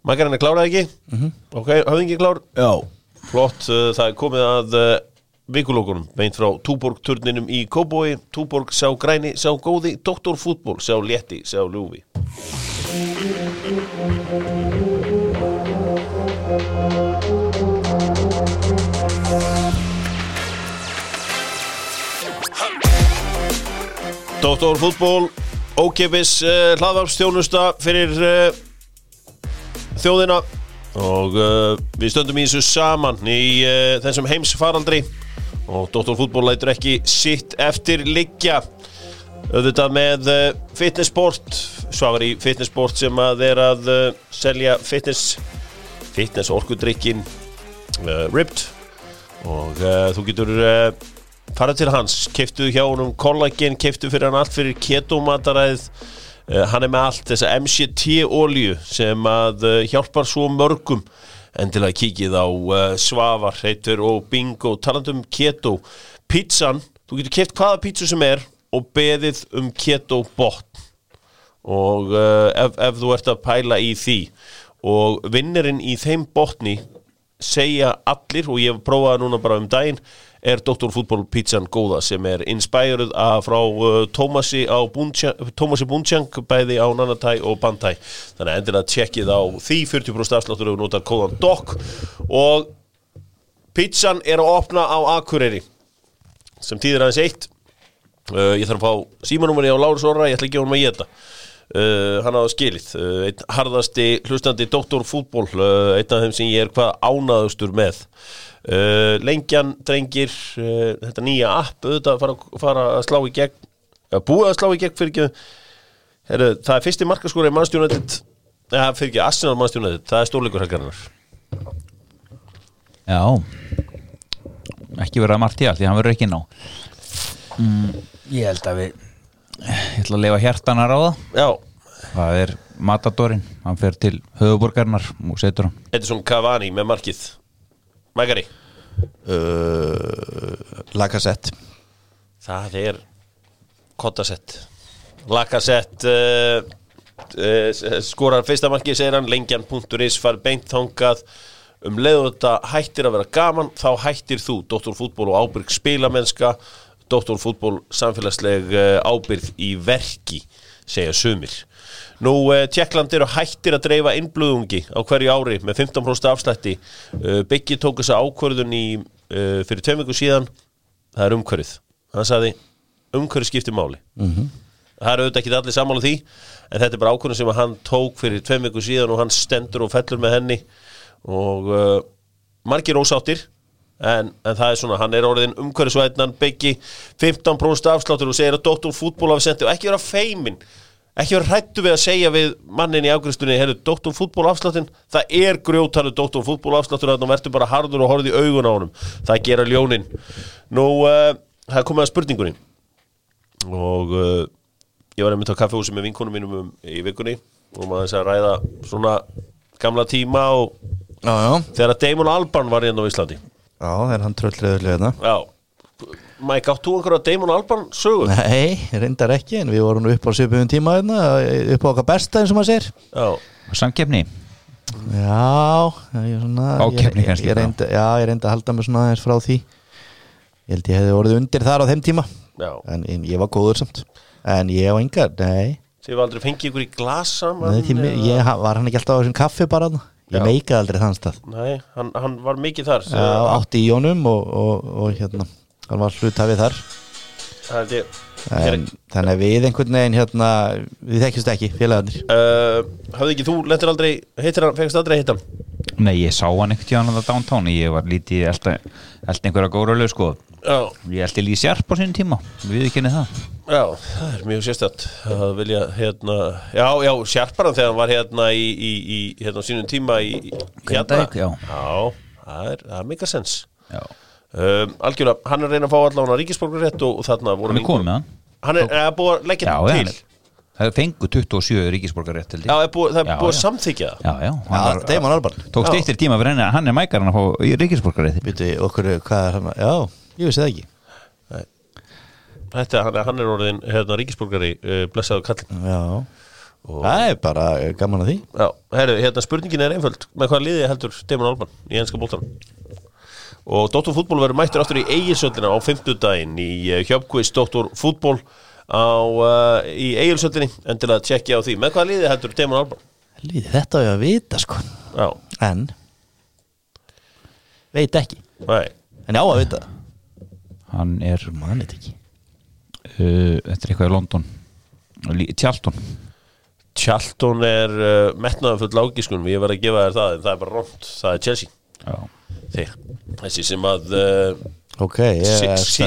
Mækarinn er klárað ekki Ok, höfðingi klár? Já. Flott, uh, það er komið að uh, vikulókunum Beint frá Túborg-turninum í Kóbói Túborg sá græni, sá góði. Doktorfútból, sá létti, sá ljúfi. Doktorfútból Ókipis uh, hlaðvarpstjónusta fyrir uh, þjóðina. Og uh, við stöndum í þessu saman í uh, þessum heimsfaraldri. Og Dóttorfútból lætur ekki sitt eftir liggja. Auðvitað með uh, fitnessport svagar í fitnessport sem að er að uh, selja fitness fitness orkudrykkin uh, Ripped og uh, þú getur farað til hans, keiftu hjá honum kollagen, keiftu fyrir hann allt fyrir ketomataræð uh, hann er með allt þessa MCT-olju sem að uh, hjálpar svo mörgum. En til að kíkið á uh, Svavar, heitur og Bingo talandum keto, pizzan þú getur keift hvaða pizzu sem er og beðið um keto botn. Og ef, ef þú ert að pæla í því. Og vinnirinn í þeim botni segja allir og ég hef prófað það núna bara um daginn er Dr. Fútból pizzan góða sem er inspired af frá uh, Tómasi á Búntjang, bæði á Nanatæ og Bantæ þannig að endilega tjekkið á því 40% afsláttur þú notar kóðan DOC og pizzan er að opna á Akureyri sem týðir aðeins eitt. Uh, ég þarf að fá símanúmeri á Lárus Orra, ég ætla ekki að honum að geta uh, hann hafa skilið. Uh, einn harðasti hlustandi Dr. Fútból uh, einn af þeim sem ég er hvað ánaðustur með uh, lengjan drengir uh, þetta nýja app auðvitað fara, fara að slá í gegn að búið að slá í gegn fyrir ekki Heru, það er fyrsti markaskóra í mannstjónættið eða fyrir ekki Arsenal mannstjónættið það er stórleikur helgarinnar. Já. Ekki vera margt í allt, því hann verður ekki ná mm, Ég held að við Ég ætla að lifa hjartanar á það. Já, Það er Matadorinn Hann fer til höfuborgarnar og setur hann. Edison Cavani með markið Magari uh, Lagasett Það er Kottasett Lakasett uh, uh, skorar fyrsta marki segir hann. Lengjan.is far beint þangað. Um leiðu þetta hættir að vera gaman þá hættir þú, Dóttorfútból og ábyrg spilamennska Dóttorfútból samfélagsleg uh, ábyrg í verki segja sumir Nú, uh, Tjekkland eru hættir að dreifa innblöðungi á hverju ári með 15% afslætti. Uh, Byggi tók þessa ákvörðun í uh, fyrir tveim viku síðan. Það er umhverfið. Hann sagði umhverfið skiptir máli. Það er auðvitað ekki allir sammála því en þetta er bara ákvörðun sem hann tók fyrir tveim viku síðan og hann stendur og fellur með henni. Og uh, margir ósáttir en, en það er svona, hann er orðin umhverfisvætnan byggi 15% afsláttur og segir að Dr. Fútból hafi sendið og ekki vera feimin ekki vera hrættu við að segja við mannin í afgriðstunni, herru, Dr. Fútból afsláttin það er grjótalu Dr. Fútból afsláttur þannig að verður bara harður og horfið í augun á honum. Það gera ljónin. Nú, uh, það komið að spurningunni. Og uh, ég var einmitt á kaffehúsi með vinkonum mínum um, í vikunni. Og maður þess að ræða svona gamla tíma og Já, já. þegar að Damon Albarn var hérna á Íslandi. Já, það er hann tröllriður hérna. Já Mike, áttu einhverja Damon Albarn sögur? Nei, reyndar ekki en við vorum upp á svipuðum tíma hérna, upp á okkar besta eins og maður sér Já, Samkeppni? Já, ég er svona Ákeppni ég, kannski, ég, reyndi, Já, ég reyndi að halda mig svona aðeins frá því. Ég held ég hefði orðið undir þar á þeim tíma. Já. En, en ég var góður samt. En ég og engar, nei, Þið var aldrei fengið ykkur í glas saman nei því, mi- eða- ég, Var hann ekki alltaf á þessum kaffi bara þarna? Ég Já. meikaði aldrei þann stað. Nei, hann, hann var mikið þar Já, átti í honum og, og, og hérna Hann var hlutafið þar. Það er ég. En, Þannig að við einhvern veginn hérna Við þekkjumst ekki, félagarnir. Uh, Hafði ekki þú, lendur aldrei Heitir hann, fegst aldrei hitt hann? Nei, ég sá hann ekkert hjá hann að downtown. Ég var lítið elda einhverja góra sko. Já, Ég eldi Lí Sjarp á sinni tíma. Við ekki það. Já, það er mjög sérstætt að vilja hérna Já, já, sjarparan þegar hann var hérna í, í, í hérna á sínum tíma í í- hérna. já. Já, það er, það er mikið sens Já, um, Algjörlega, hann er að reyna að fá allan að ríkisborgarrétt og, og þarna voru hann er komið með hann. Hann er, er búið að leggja Já, til. hann er- það fengu 27 ríkisborgarétt held ég. Já, er búið, það er Já, búið að samþykja það. Já, já, Já, hann var, Damon Albarn. Tók Já. stýttir tíma fyrir henni að hann er mækarinn að fá ríkisborgarétt Býtu, okkur, hvað er hann Já, ég vissi það ekki. Þetta, hann, hann er orðin hérna, ríkisborgari uh, blessaðu kall Já, Það er bara eh, gaman að því. Já, herru, hérna spurningin er einföld. Með hvað liði heldur Damon Alban í enska bóltan og Dr. Fútból verður mættur aftur í Egilsöldina á 50 daginn í uh, Hjöpkvist Dr. Fútból á, uh, í Egilsöldinni endilega tjekkja á því. Með hvað liði heldur Damon Alban Líði, Þetta á ég að vita sko. Já, En? Veit ekki. Nei, En ég á að vita. Hann er Man veit ekki. Uh, Þetta er eitthvað í London. Tjalton Charlton. Er uh, metnaðan full ágiskunum, ég verð að gefa þér það en það er bara rónt, það er Chelsea. Já, Þeir, þessi sem að uh, Ok, ég er sí-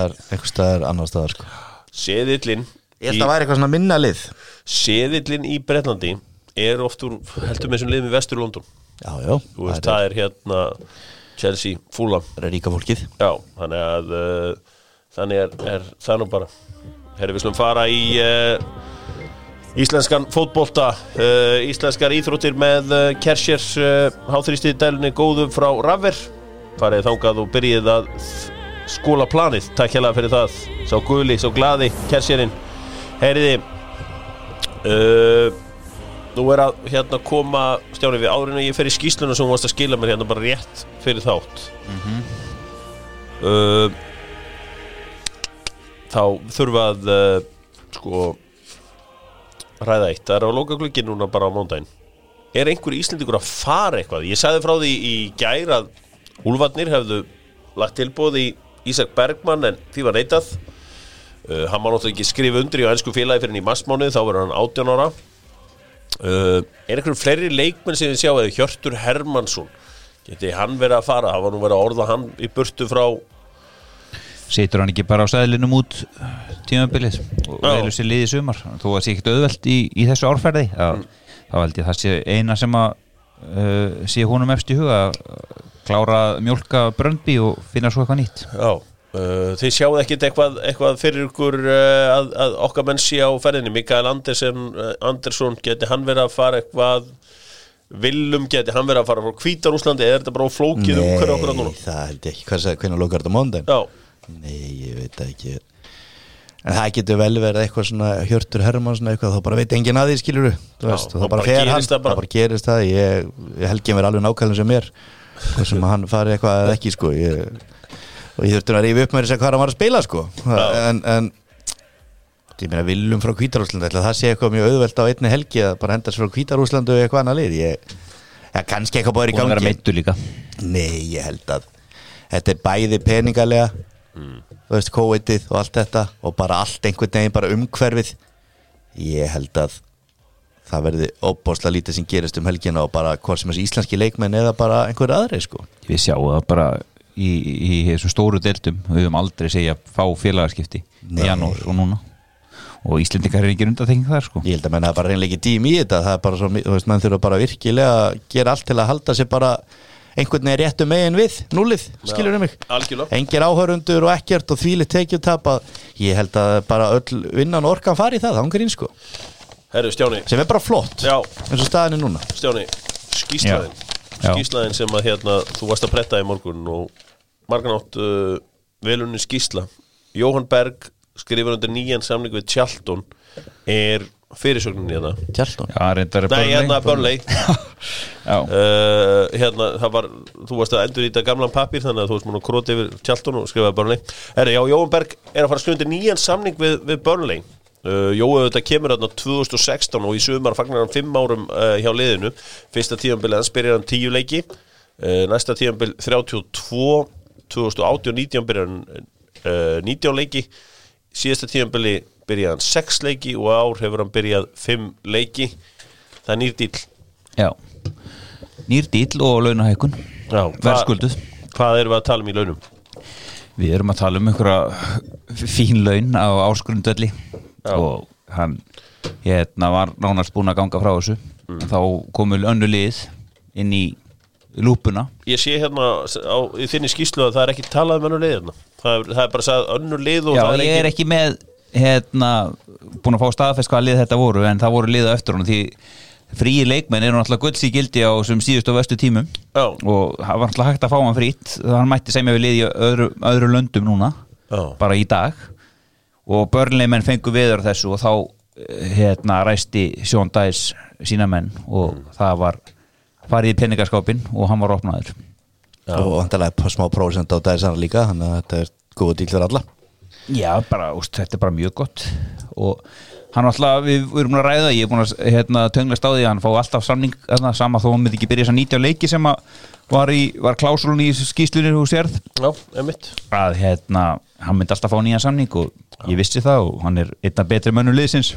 staðar, annar staðar sko. Seðillinn Ég held að væri eitthvað svona minna lið. Seðillinn í Bretlandi er oft úr, heldur með þessum liðum í vestur London. Já, já, Þú veist, það er hérna Chelsea, Fulham. Það er ríka fólkið. Já, þannig að uh, þannig er, er það nú bara. Herri, við slum fara í uh, íslenskan fótbolta uh, íslenskar íþróttir með uh, Kersher uh, háþrýstið dælunni góðu frá Raver farið þangað og byrjið að skóla planið, takk hérlega fyrir það. Sá guli, sá glaði, Kersherinn Heyriði Nú er að hérna koma Stjáni við árin að ég fer í skýsluna sem þú varst að skila mér hérna bara rétt fyrir þátt. Uh, Þá þurfa að uh, sko ræða eitt, það er á loka glukki núna bara á mándaginn Er einhver íslendingur að fara eitthvað? Ég sagði frá því í gær að Úlfarnir hefðu lagt tilbúð í Ísak Bergmann en því var neitað. Uh, Hann má náttúrulega ekki skrifa undir í ennsku félagi fyrir hann í massmánuð, þá verður hann 18 ára. Uh, Er einhverjum fleiri leikmenn sem þið sjá eða Hjörtur Hermansson Geti hann verið að fara, var nú verið að orða hann í burtu frá Situr hann ekki bara á sæðlinum út tímabilið og velur sér liðið sumar? Þó að sé ekkert auðvelt í, í þessu árferði mm. þá held ég það sé eina sem að uh, sé húnum í huga að klára að mjólka bröndby og finna svo eitthvað nýtt. Já, uh, þið sjáu ekkit eitthvað, eitthvað fyrir ykkur uh, að, að okkar menn sé á ferðinni. Mikael uh, Andersson geti hann verið að fara eitthvað? Willum geti hann verið að fara frá Hvítarúslandi eða er þetta bara flókið um hverju okkur að núna? það held ég ekki. Hvernig lokar þetta mándaginn? Já, Nei, ég veit ekki. En það getur vel verið eitthvað svona Hjörtur Hermansson eitthvað, þá bara veit enginn að því skilur þú veist, þá þá bara bara fer gerist hann, það bara. þá bara gerist það. Ég, ég helgi mér alveg nákvæmlega sem mér hvað sem hann fari eitthvað eða ekki sko. Ég, og ég þurfti að rífa upp með þess að hvað hann var að spila sko. En, en ég meina viljum frá að það sé eitthvað mjög auðvelt á einni helgi að bara hendast frá Hvítarúslandu eða eitthvað annað lið. Ég, ja, kannski eitthvað búið í gangi. Nei, ég held að þetta er bæði peningalega þú veist, kóitið og allt þetta og bara allt einhvern veginn, bara umhverfið. Ég held að það verði óbáslega lítið sem gerist um helgina og bara hvort sem þessi íslenski leikmenn eða bara einhverju aðri, sko. Við sjáum það bara í, þessum stóru deltum við höfum aldrei segja fá félagaskipti Nei. í janúar og núna. Og Íslendingar er ekki undanþekking þar sko. Ég held að menn hafa bara reynleiki tím í þetta. Það er bara svo, þú veist, menn þurfa bara virkilega að gera allt til að halda sér bara einhvern veginn réttu megin við, núlið, skilur um mig? algjörlega. Engir áhörundur og ekkert og þvíli tekið tap að ég held að bara öll vinnan orkan fari í það, ángur ín sko. Herru, Stjáni, sem er bara flott, já, eins og staðin er núna. Stjáni. Já. skíslaðin sem að hérna þú varst að pretta í morgun og marganátt uh, velunni skísla Jóhann Berg skrifur undir nýjan samling við Tjalton er fyrirsögnin hérna. Tjaldón Já, reyndar er Nei, hérna Burnley. Já, uh, hérna, það var, þú varst að endur í þetta gamlan pappir þannig að þú varst múin að króti yfir tjaldun og skrifaði Burnley. Herri, já, Jóhann Berg er að fara að skrifa undir nýjan samning við, við Burnley. Uh, Jói þetta kemur þarna 2016 og í sumar fagnar hann 5 árum uh, hjá liðinu. Fyrsta tíðanbili hans byrjar hann 10 leiki. Uh, næsta tíðanbil 32 2018 og 19 byrjar hann uh, 19 leiki. Síðasta tíðanbili byrjar hann 6 leiki og ár hefur hann byrjað 5 leiki. Það er nýr dýl já. Nýr dýl og launahækun Verðskulduð Hvað erum við að tala um í launum? Við erum að tala um einhverja fín laun á áskrundvelli Já. og hann hérna var nánast búin að ganga frá þessu. Þá komu önnu lið inn í lúpuna. Ég sé hérna á, í þinni skýslu að það er ekki talað um önnur lið hérna. það, er, það er bara sagði önnur lið og Já, er ég er ekki með hérna, búin að fá staðfest hvaða lið þetta voru en það voru liða eftir honum því fríi leikmenn eru náttúrulega gulds í gildi á sem síðust og vestu tímum. Já. og það var náttúrulega hægt að fá hann frýtt hann mætti semja við lið í öðru, öðru löndum núna Já. bara í dag. Og börnleimenn fengu viður þessu og þá eh, hérna ræsti Sjón Dæs sína menn og það var farið í peningaskápin og hann var opnaður. Og vantarlega smá prósent á dæsana líka þannig að þetta er góð díl fyrir alla Já, bara, úst, þetta er bara mjög gott. Og hann alltaf, við, við erum að ræða ég er búin að hérna, tönglast á því að hann fá alltaf samning þarna, sama þó hann myndi ekki byrja þess að 90 leiki sem var, var klásulun í skýslunir hús Já, einmitt. Að hérna, hann myndi alltaf fá nýja samning og ég vissi það og hann er einna betri mönnum liðsins.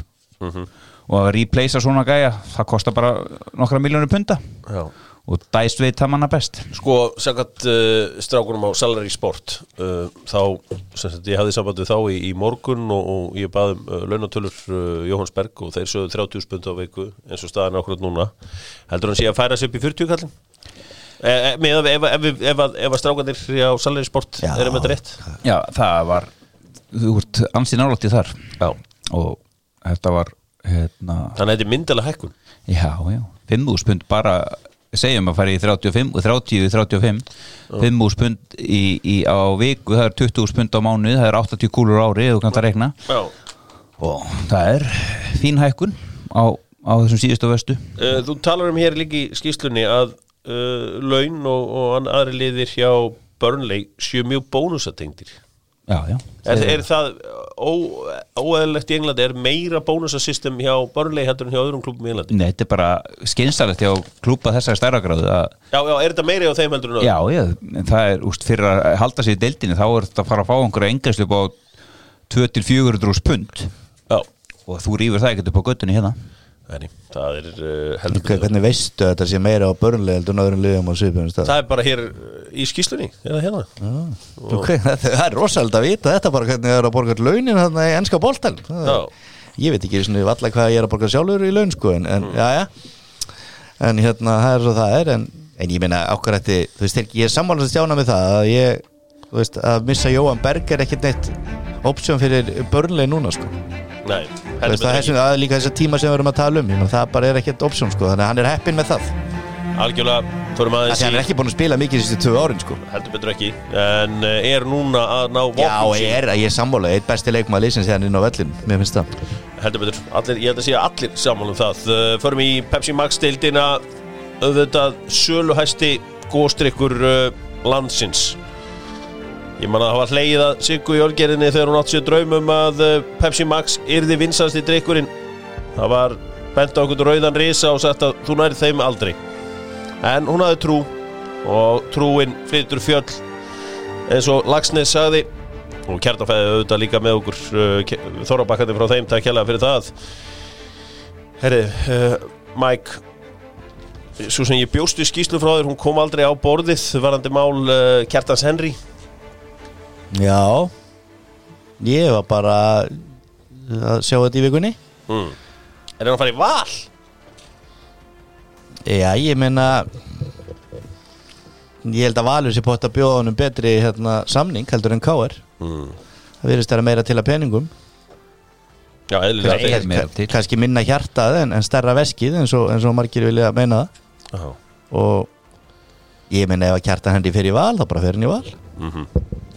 Og að replacea svona gæja það kostar bara nokkra miljónur punta Já og dæst veit það manna best. Sko, saggat uh, strákunum á Salary Sport uh, þá, sem sagt, ég hafði samband við þá í, í morgun og, og ég baði um uh, launatölur uh, Jóhanns Berg og þeir sögðu 30 spund á viku eins og staðan okkur núna. Heldur hann sé að færa sig upp í 40 kallin e, e, með ef, ef, ef, ef, að- strákanir á Salary Sport Já. erum þetta rétt? Já, það var þú ert ansið nálætti þar. Já. og þetta var hérna, Þannig að þetta er myndilega hækkun? Já, já. 5.000 pund bara segjum að fara í 35 og 30 í 35 5.000 pund í, í, á viku það er 20.000 pund á mánuð það er 80 kúlur ári þú kannt að rekna Já. Og það er fín hækkun á, á þessum síðustu vestu Uh, Þú talar um hér líka í skýslunni að uh, laun og, og aðri liðir hjá Burnley séu mjög bónusatengdir Já, já. Er, er það ó- óeðlilegt í Englandi, er meira bónusasystem hjá Burnley heldur en hjá öðrum klubum í Englandi? Nei, þetta er bara skynsalegt hjá klúpa þessari stærra gráðu að Já, já, er þetta meira hjá þeim heldur en öðrum? Já, já, það er úst, fyrir að halda sér í deildinni þá er þetta að fara að fá einhverja engæslu upp á 2-400 pund. Já, og þú rýfur það ekkert upp á göttunni hérna Nei, það er uh, heldur Ok, hvernig veistu að þetta sé meira á börnlega heldur öðrum liðum á svipum stað? Það er bara hér uh, í skýslunni, eða hérna. Ok, það það er rosalega að vita þetta bara hvernig það er að borga launin þarna í ennska boltan Já. Ég veit ekki svona valla hvað ég er að borga sjálfur í laun sko en, en já, já. En hérna, það er svo það er en, en ég meina okkur eftir, þú veist, þeir- ég er sammálast að stjána með það að ég, veist, að missa Jóhann Berg er ekkert neitt option fyrir börnlega núna sko Nei, Þú heldur veist, það er betur svona að líka tíma sem við erum að tala um. Ég meina, það bara er ekkert option sko, þannig að hann er heppinn með það. Algjörlega, aðeins því hann er ekki búin að spila mikið þessi tvö árin sko. Heldur betur ekki. En uh, er núna að ná Já, vopnum ég sín er, ég er sammála, eitt besti leikmaður hann er inn á vellin, mér finnst það. Heldur betur, allir, ég held að sé að allir saman um það. Uh, Förum í Pepsi Max deildina. Auðvitað söluhæsti góstrykkur uh, landsins Ég man að hafa hleyið að Siggu í orgerðinni þegar hún átt sér draumum að uh, Pepsi Max yrði vinsast í drykkurinn. Það var bent á okkur rauðan risa og sagt að þú nærið þeim aldrei. En hún hafði trú og trúin flytur fjöll eins og Lagsnes sagði. Og kjartafæði auðvitað líka með okkur uh, Þorrabakkandi frá þeim, takk hérlega fyrir það. Herri, uh, Mike Svo sem ég bjóst við skýslu frá þér, hún kom aldrei á borðið varandi mál uh, Kjartans Henry Já Ég var bara að sjá þetta í vikunni mm. Er hann að fara í val? Já, ég meina Ég held að Valur sé pott að bjóða honum betri hérna, samning heldur en K.R. Mm. Það virðist vera meira til að peningum Já, eðlilega. Kannski minna hjartað en, en stærra veskið eins og, eins og margir vilja meina það og ég meina ef að kjarta hendi fyrir val þá bara fyrir hann í val Mhm.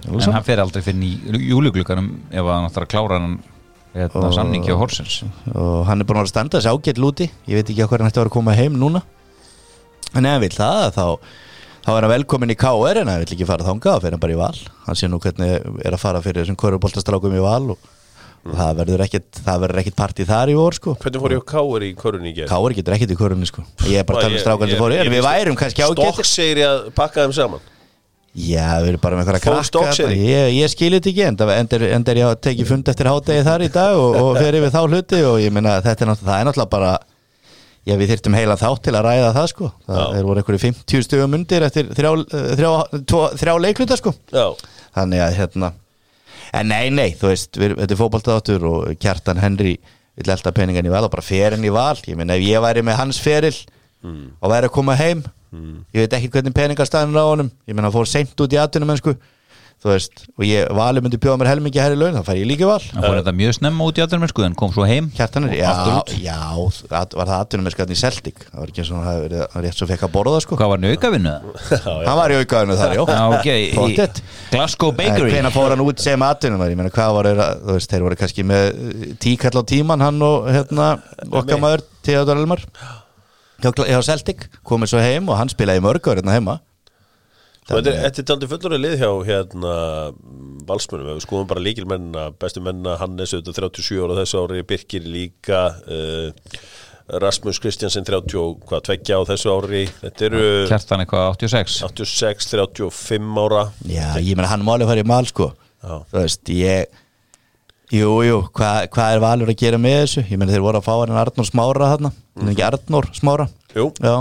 En hann fer aldrei fyrir í júluglukanum ef hann ætlar að klára hann hérna, Og- samning hjá Horsens. og hann er búin að standa þessi ágætt lúti. Ég veit ekki á hvernig hann ætti að vera að koma heim núna. En ef hann vil það þá, þá er hann velkomin í KR en hann vil ekki fara þangað og fyrir hann bara í val. Hann sé nú hvernig er að fara fyrir þessum kvöruboltastrákum í val og, og það verður verður ekkit partí þar í vor sko. Hvernig fór ég á Káur í körunni í gerð? KR getur ekkit í kvörunni sko. Ég er bara að tala um strákan sem fór en við værum kannski Stokk ágætt segir ég að pakka þeim saman Já, við erum bara með einhverja krakka. Ég, ég skilir þetta ekki enda, enda, er- ég að teki fund eftir hádegi þar í dag og, og fer yfir þá hluti og ég meina þetta er náttúrulega, það er náttúrulega bara Já, við þyrftum heila þátt til að ræða það sko. Það Já. er voru einhverju 50 stugum undir eftir þrjá, þrjá, tvo, þrjá leikluta sko. Já, Þannig að hérna En nei, nei, þú veist, við, þetta er fótboltaðáttur og Kjartan Henry vill elda peningan í val og bara fer henni í val. Ég meina ef ég væri með hans feril og væri að koma heim ég veit ekki hvernig peningastæðin er á honum. Ég hann fór seint út í atvinnum mennsku. Þú veist, og ég, valið myndi bjóða mér helmingi herri laun, þá fær ég líka val. Hann fór þetta mjög snemma út í sko en kom svo heim. Kjartanir, Og já, já, at, var það atvinnum með skatni í Celtic? Það var ekki eins og hann verið hann rétt svo fekk að borða sko. Hvað var naukavinnu? hann var í aukaðinu þar, já. Já, ok, í Pottet. Glasgow Bakery. Hvena fór hann út sem atvinnum ég meina hvað var þeir að, þú veist, þeir voru kannski með tíkall á tíman hann og hérna okkar maður, Theodor Elmar hjá, Celtic, komið svo heim og hann spilaði mörg ár hérna heima. Og Þetta er- taldi fullur lið hjá hérna valsmönum, við skoðum bara líkil mennina bestu mennina, Hannes auðvitað 37 ára þessu ári, Birkir líka uh, Rasmus Kristjansen 30 og hvað, tveggja á þessu ári. Þetta eru Kjartan eitthvað 86 86, 35 ára. Já, ég meina hann má alveg fara í mal sko. Já. Þú veist, ég Jú, jú, hvað hva er Valur að gera með þessu? Ég meina þeir voru að fá hann Arnór Smára þarna mm. ekki Arnór Smára Jú. Já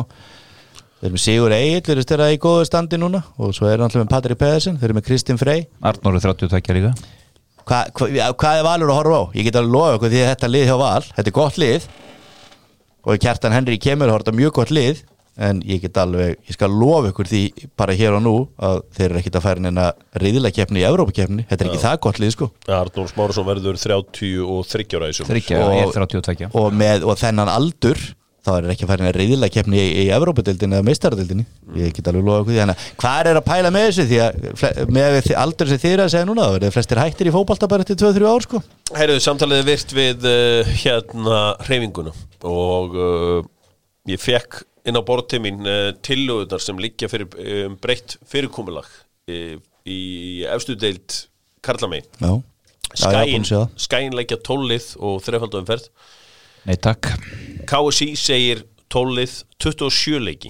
Þeir eru með Sigur Egil, þeir eru styrra í góðu standi núna og svo er náttúrulega með Patrik Pedersen þeir eru með Kristinn Frey Arnór er 32 líka Hvað hva, já, hvað er Valur að horfa á? Ég get alveg lofa ykkur því að þetta lið hjá Val þetta er gott lið og Kjartan Henry kemur að horfa mjög gott lið en ég get alveg, ég skal lofa ykkur því bara hér og nú að þeir eru ekkit að færa neina riðilega keppni í Evrópakeppni þetta er ekki það gott lið sko. Arnór Smárasson verður 30 og 30 ára í sumar. Þryggja, Og- ég er 32 og, með, og þennan aldur þá er ekki að færa neina riðilega keppni í, í Evrópadeildinni eða meistaradeildinni. Ég get alveg lofa ykkur því. Þannig að hvað er að pæla með þessu? Því að með aldur sem þið er að segja núna þá verður flestir hættir í fótbolta bara eftir 2-3 ár sko. Heyrðu, samtalið er virt við uh, hérna hreyfinguna. Og uh, ég fekk inn á bortið mín uh, tillögunar sem liggja fyrir um, breytt fyrirkomulag uh, í efstu deild Karlamei ég Skæin. Skæin leggja tólið og þrefaldum umferð. Nei takk. KSI segir tólið 27 leiki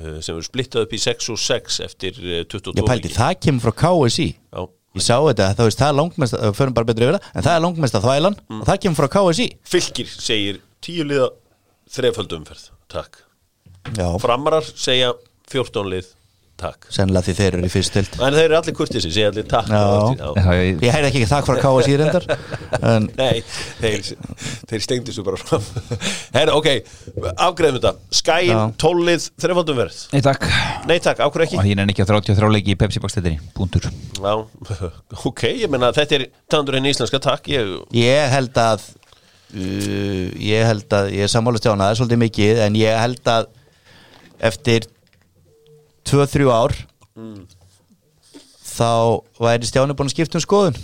sem eru splittað upp í 6 og 6 eftir uh, 22 Ég pældi, leiki. það kemur frá KSI Já. Ég sá þetta, þá veist, það er langmest förum bara betur yfir það, en það er langmest að þvælan. Og það kemur frá KSI Fylgir segir 10 liða þrefaldum umferð. Takk Já, Framarar segja 14 lið Takk. Sennilega því þeir eru í fyrst tild En þeir eru allir kurtið sér, segja allir takk. Já. á eftir, já. Já, ég- heyrði ekki ekki þakk frá KSI reyndar en Nei, þeir, þeir stengdu svo bara fram Herra, ok, afgreðum þetta. Skæin, Já. tólið, þrefaldum verð. Nei takk. Nei takk, ákveð ekki? Og ég nenni ekki að 33 leiki í Pepsi bakstættinni Búndur. Já, ok, ég menna þetta er tandur henni íslenska takk ég, ég held að uh, ég held að ég er sammála stjána, það er svolítið mikið en ég held að eftir 2-3 ár þá væri stjáni búin að skipta um skoðun.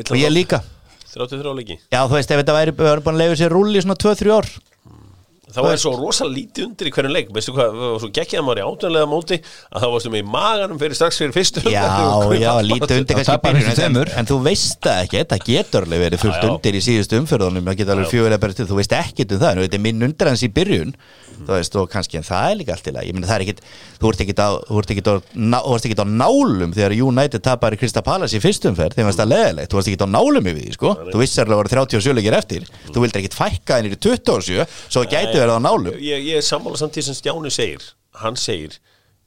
Og ég líka. 33 leiki? Já, þú veist, ef þetta væri búin að leiða sér rúli í svona 2-3 ár Þá er svo rosalega lítið undir í hverjum leik. Veistu hvað, og svo gekkið að maður í átjónlega móti að þá varstu með í maganum fyrir strax fyrir fyrstu Já, já, lítið undir kannski byrjun en, en þú veist það ekki, það getur alveg verið fullt Já, já. undir í síðustu umferðunum það getur alveg fjögulega bara til, þú veist ekkit um það en þetta er minn undir hans í byrjun þú veist, og kannski en það er líka allt í meina það er ekkit, þú ert ekkit á á, á nálum þegar United tapar í Krista Palace í fyrstum ferð þegar það er leðilegt, þú varst ekkit á nálum yfir því, þú vissir alveg að voru 37 leikir eftir þú vildir ekkit fækka henni í 27 svo það nálum Ég, ég er sammála samtíð sem Stjáni segir. Hann segir,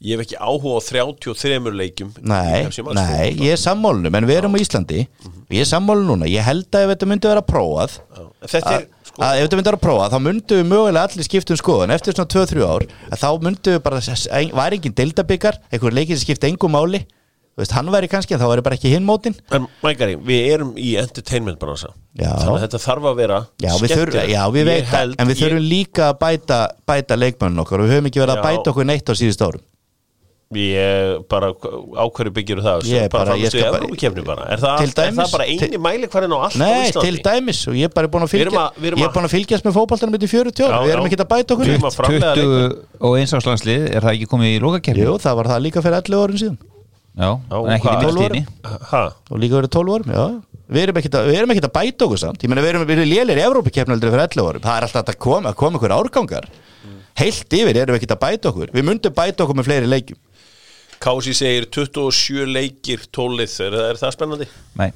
ég hef ekki áhuga á 33 leikjum. Nei, nei, ég er sammálunum en við erum á Íslandi. Ég er sammálun núna, ég held að ef þetta myndi vera prófað Þetta er, að, sko, að ef þetta myndi vera prófað þá myndum við mögulega allir skipta um skoðun. Eftir svona 2-3 ár að þá myndum við bara, var engin deildabikar einhver leikir sem skipta engum máli veist, hann væri kannski en þá væri bara ekki hinn mótin en Mækari, við erum í entertainment bransa. Já. Þannig að þetta þarf að vera Já, við þurfum, já, við Ég veit það, held- en við ég- þurfum líka að bæta, bæta leikmönnum okkar. Við höfum ekki verið að Já. bæta okkur neitt á síðust árum. Ég bara, á hverju byggjur það? Ég bara- ég skal bara- Er það, Til er dæmis- það bara eini til- mæli hverjum á allt á Nei, Íslandi? til dæmis og ég er bara búin að Við erum fylgja að- við erum ég er að- búin að fylgjast með fótboltanum í 40 ára, við erum ekki að bæta okkur neitt. að framlega 20 og eins áslandslið Er það ekki komið í lokakerfi? Jú, það var það líka fyrir 11 árum síðan Já, en ekki hvað? í 12 minnstíðinni Ha, og líka verið 12 árum, já. Við erum ekkert að, ekkert að bæta okkur samt. Ég meina, við erum, við lélir í Evrópikeppnaldri fyrir 11 árum. Það er alltaf að koma, að koma ykkur árgangar. Heilt yfir erum við ekkert að bæta okkur. Við myndum bæta okkur með fleiri leikjum. Kási segir 27 leikir tólið, er, er það spennandi? Nei.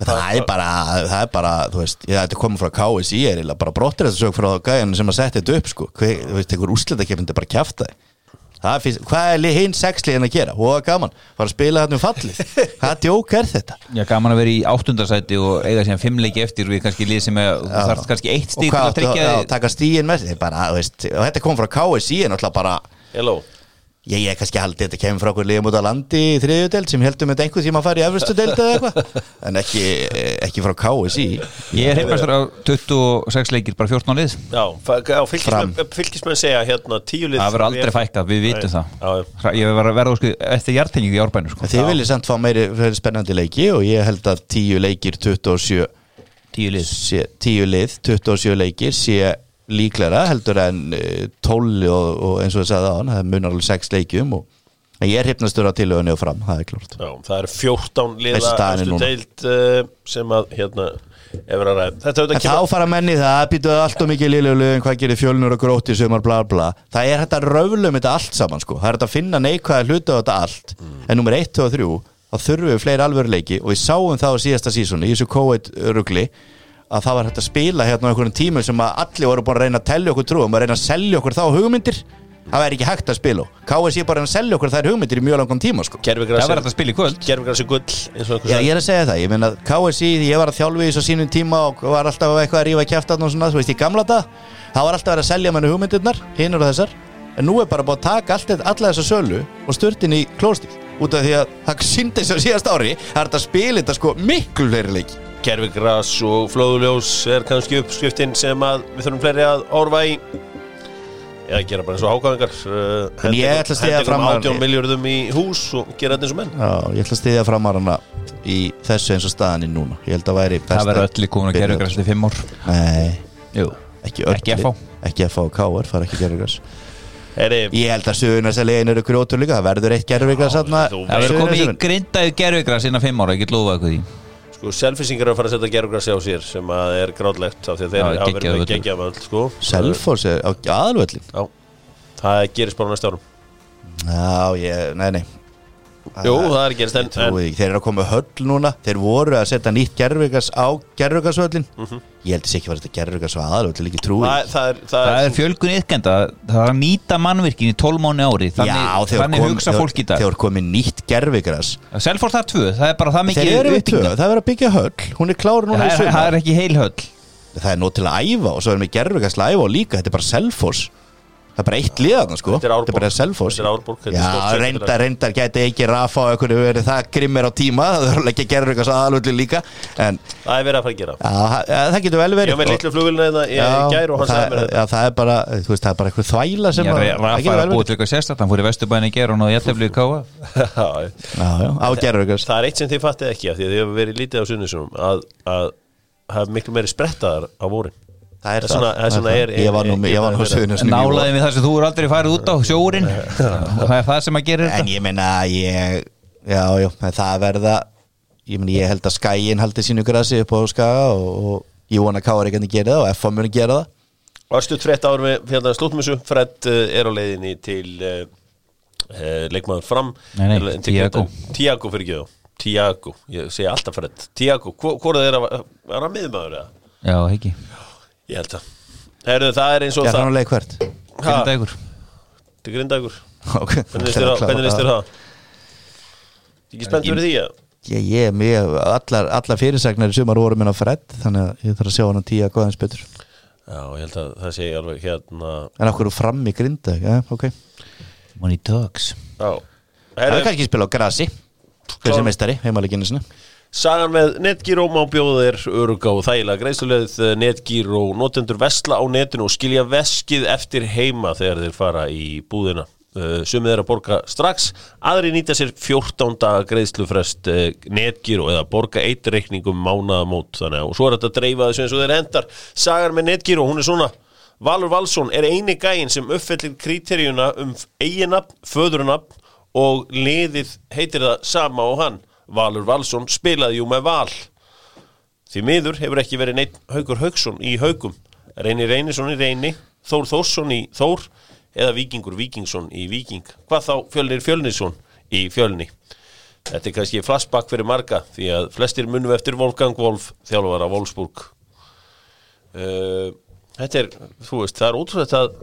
Það er bara, það er bara, þú veist Ég þetta komið frá KSI er bara brottir þetta sög frá gæjan sem að setja þetta upp, sko. Hver, Þú veist, einhver úrslitakeppin er bara kjafta Hvað er hinn sexliðin að gera? Hóa gaman, fara að spila þetta um fallið. Hvað djók er þetta? Já, gaman að vera í áttundasæti og eiga síðan fimm leiki eftir við kannski lið sem er, þú þarf kannski eitt Og stík til hvað að áttu að taka stíin með og þetta kom frá KSI en alltaf bara Hello Ég, ég kannski haldi þetta kemur frá okkur liðum út á landi í þriðjudeld sem heldum þetta einhver tíma að fara í efrustu deld eða eitthvað. En ekki, ekki frá KSI Ég er heimastur á 26 leikir, bara 14 lið. Já, fylgismenn, segja hérna tíu lið Það verður aldrei fækkað, við vitum það. Já, já. Ég var að verða sko, eftir hjartengingu í árbænu sko. Þið viljið samt fá meiri spennandi leiki og ég held að 10 leikir 27 Tíu lið. sé, 10 lið 27 leikir sé líklega heldur en eh, 12 og, og eins og það sagði á hann það munar alveg 6 leikjum og ég er hrypnastur á tilögunni og fram, það er klart Já, það er 14 liða núna. deild uh, sem að hérna að En þá fara menni það, býtuðu allt og mikið liðlegu hvað gerir fjölnur og gróti sumar bla bla. Það er þetta röflum þetta allt saman sko. það er þetta að finna neikvæða hluti á þetta allt. En nummer 1, 2 og 3 þá þurfum við fleiri alvöruleiki og við sáum það á síðasta sísoni í þessu COVID-rugli að það var hægt að spila hérna á einhverjum tímum sem að allir voru búin að reyna að tellja okkur trúum að reyna að selja okkur þá hugmyndir. Það væri ekki hægt að spila KSI bara að reyna að selja okkur þær hugmyndir í mjög langum tíma sko. Það Gerfigras þetta að spila í kvöld. Og Já, ég er að segja það, ég meina KSI, ég var að þjálfi í svo sínum tíma og var alltaf eitthvað að rífa kjæftan og svona, þú veist, í gamla dag það var alltaf að selja manni hugmyndirnar, hinur og þessar. En nú er bara búið að taka alla þessa sölu og störtin í klóstíl út af því að það síndi þessu síðast ári það er að spila þetta sko miklu fleiri leiki Gerfigras og flóðuljós er kannski uppskriftin sem að við þurfum fleiri að orfa í. Eða gera bara eins og að styðja fram að- 18 miljörðum í hús og gera þetta eins og menn. Já, ég ætla að stiðja framarana í þessu eins og staðaninn núna. Ég held að væri best Það verður öll í að gera ykkur eftir 5 ár. Nei, Jú ekki öll Ekki FH. Ekki FH og KR, fara ekki Heri, Ég held að söguna þess að legin eru grjótur líka. Það verður eitt gerðugræs þarna. þú Það verður komið í grindaðu gerfugras innan 5 ára, ég get lofa eitthvað því sko, selfisingar er að fara að setja Gerfigras á sér sem að er grátlegt af því að þeir hafa verið með völl sko. Selfoss er á aðalvöllin Já, það gerist bara næsta árum. Já, ég, nei, nei Jú, það er gerist en, en. Þeir eru að koma með höll núna. Þeir voru að setja nýtt gerðugas á gerðugasvöllin Ég held þess ekki að vera þetta gerðugas á aðalvöllin ekki trúi það, það er, það Það er fjölgun ytkenda, það er að nýta mannvirkin í 12 mánu ári. Þannig, Já, þannig kom- hugsa fólk í dag. Þegar komið nýtt gerðugas Selfors það er tvö, það er bara það mikið Þeir eru við tvö, uppbygging. það verður að byggja höll. Hún er klár núna Það í er, er ekki heil höll. Það er nóg til að æfa og svo erum við gerðugas til að æfa og líka. Þetta er bara Selfoss Það er bara eitt liðan sko. Þetta er bara Þetta er stórt sveitarfélag. reyndar, reyndar gæti ekki Rafa og einhverju verið það grimmir á tíma. Það verður ekki gerðugas á aðalvöllin líka. En það er verið að fara að gera. Já, það- ja, það getur vel Ég verið var með litlu flugvilna eða ég Já, gær og hann það, sagði mér þetta. já, það er bara, þú veist, það er bara eitthvað þvæla sem að- Rafa er að búið til eitthvað sérstætt Hann fór í Vesturbæni í ger og náði jættefli í Káa Það er eitt sem Það er Það svona- það er svona er- Ég var nú, ég var nú suðunum Nálaði við það sem þú er aldrei farið út á sjórin og það er það sem að gera En þetta ég meina, ég Já, já, en það verða Ég meina, ég held að skæin haldi sínu grasi upp á skaga og, og ég vona að Káar ekki að gera það og FA muni gera það. Varstu frétt áður með fjöldan slúttmissu Fred uh, er á leiðinni til uh, leikmaður fram. Nei, nei. Grinda- Thiago. fyrir ekki þá. Tiago, ég segi alltaf Fred. Tiago, hvort er það að er hann miðmaður eða? Já, ekki Ég held það. Herðu, það er eins og það þannig leik hvert. Ha, Hvernig dagur Til grindagur Ok. Hvernig líst þér það? Ekki spennt fyrir því að Ég, ég, ég, allar, allar fyrirsagnar í sumar voru minna Fred Þannig að ég þarf að sjá hann að tíja góðans betur. Já, ég held að það segi alveg hérna En okkur fram í grinda, já, ok. Money talks. Já. Það er kannski spila á grasi. Þessi meistari, heimaleginu sinna Sagan með Netgyro má bjóða þér öruga og þægilega. Greiðslulegð Netgyro notendur vesla á netinu og skilja veskið eftir heima þegar þeir fara í búðina. Uh, sumið þeir að borga strax aðri nýta sér 14 daga greiðslufrest uh, Netgyro eða borga eitt reikningum mánaðamót þannig að og svo er þetta að dreifa þessu eins og þeir hendar Sagan með Netgyro, hún er svona. Valur Valsson er eini gæinn sem uppfyllir kriteríuna um eiginafn, föðurnafn og liðið heitir það sama og hann Valur Valsson spilaði jú með val. Því miður hefur ekki verið neitt Haugur Haugsson í Haugum Reyni Reynisson í Reyni Þór Þórsson í Þór eða Víkingur Víkingsson í Víking. Hvað þá Fjölnir Fjölnisson í Fjölni. Þetta er kannski flashback fyrir marga því að flestir munum eftir Wolfgang Wolf þjálfara Wolfsburg. Uh, þetta er þú veist, það er ótrúlega að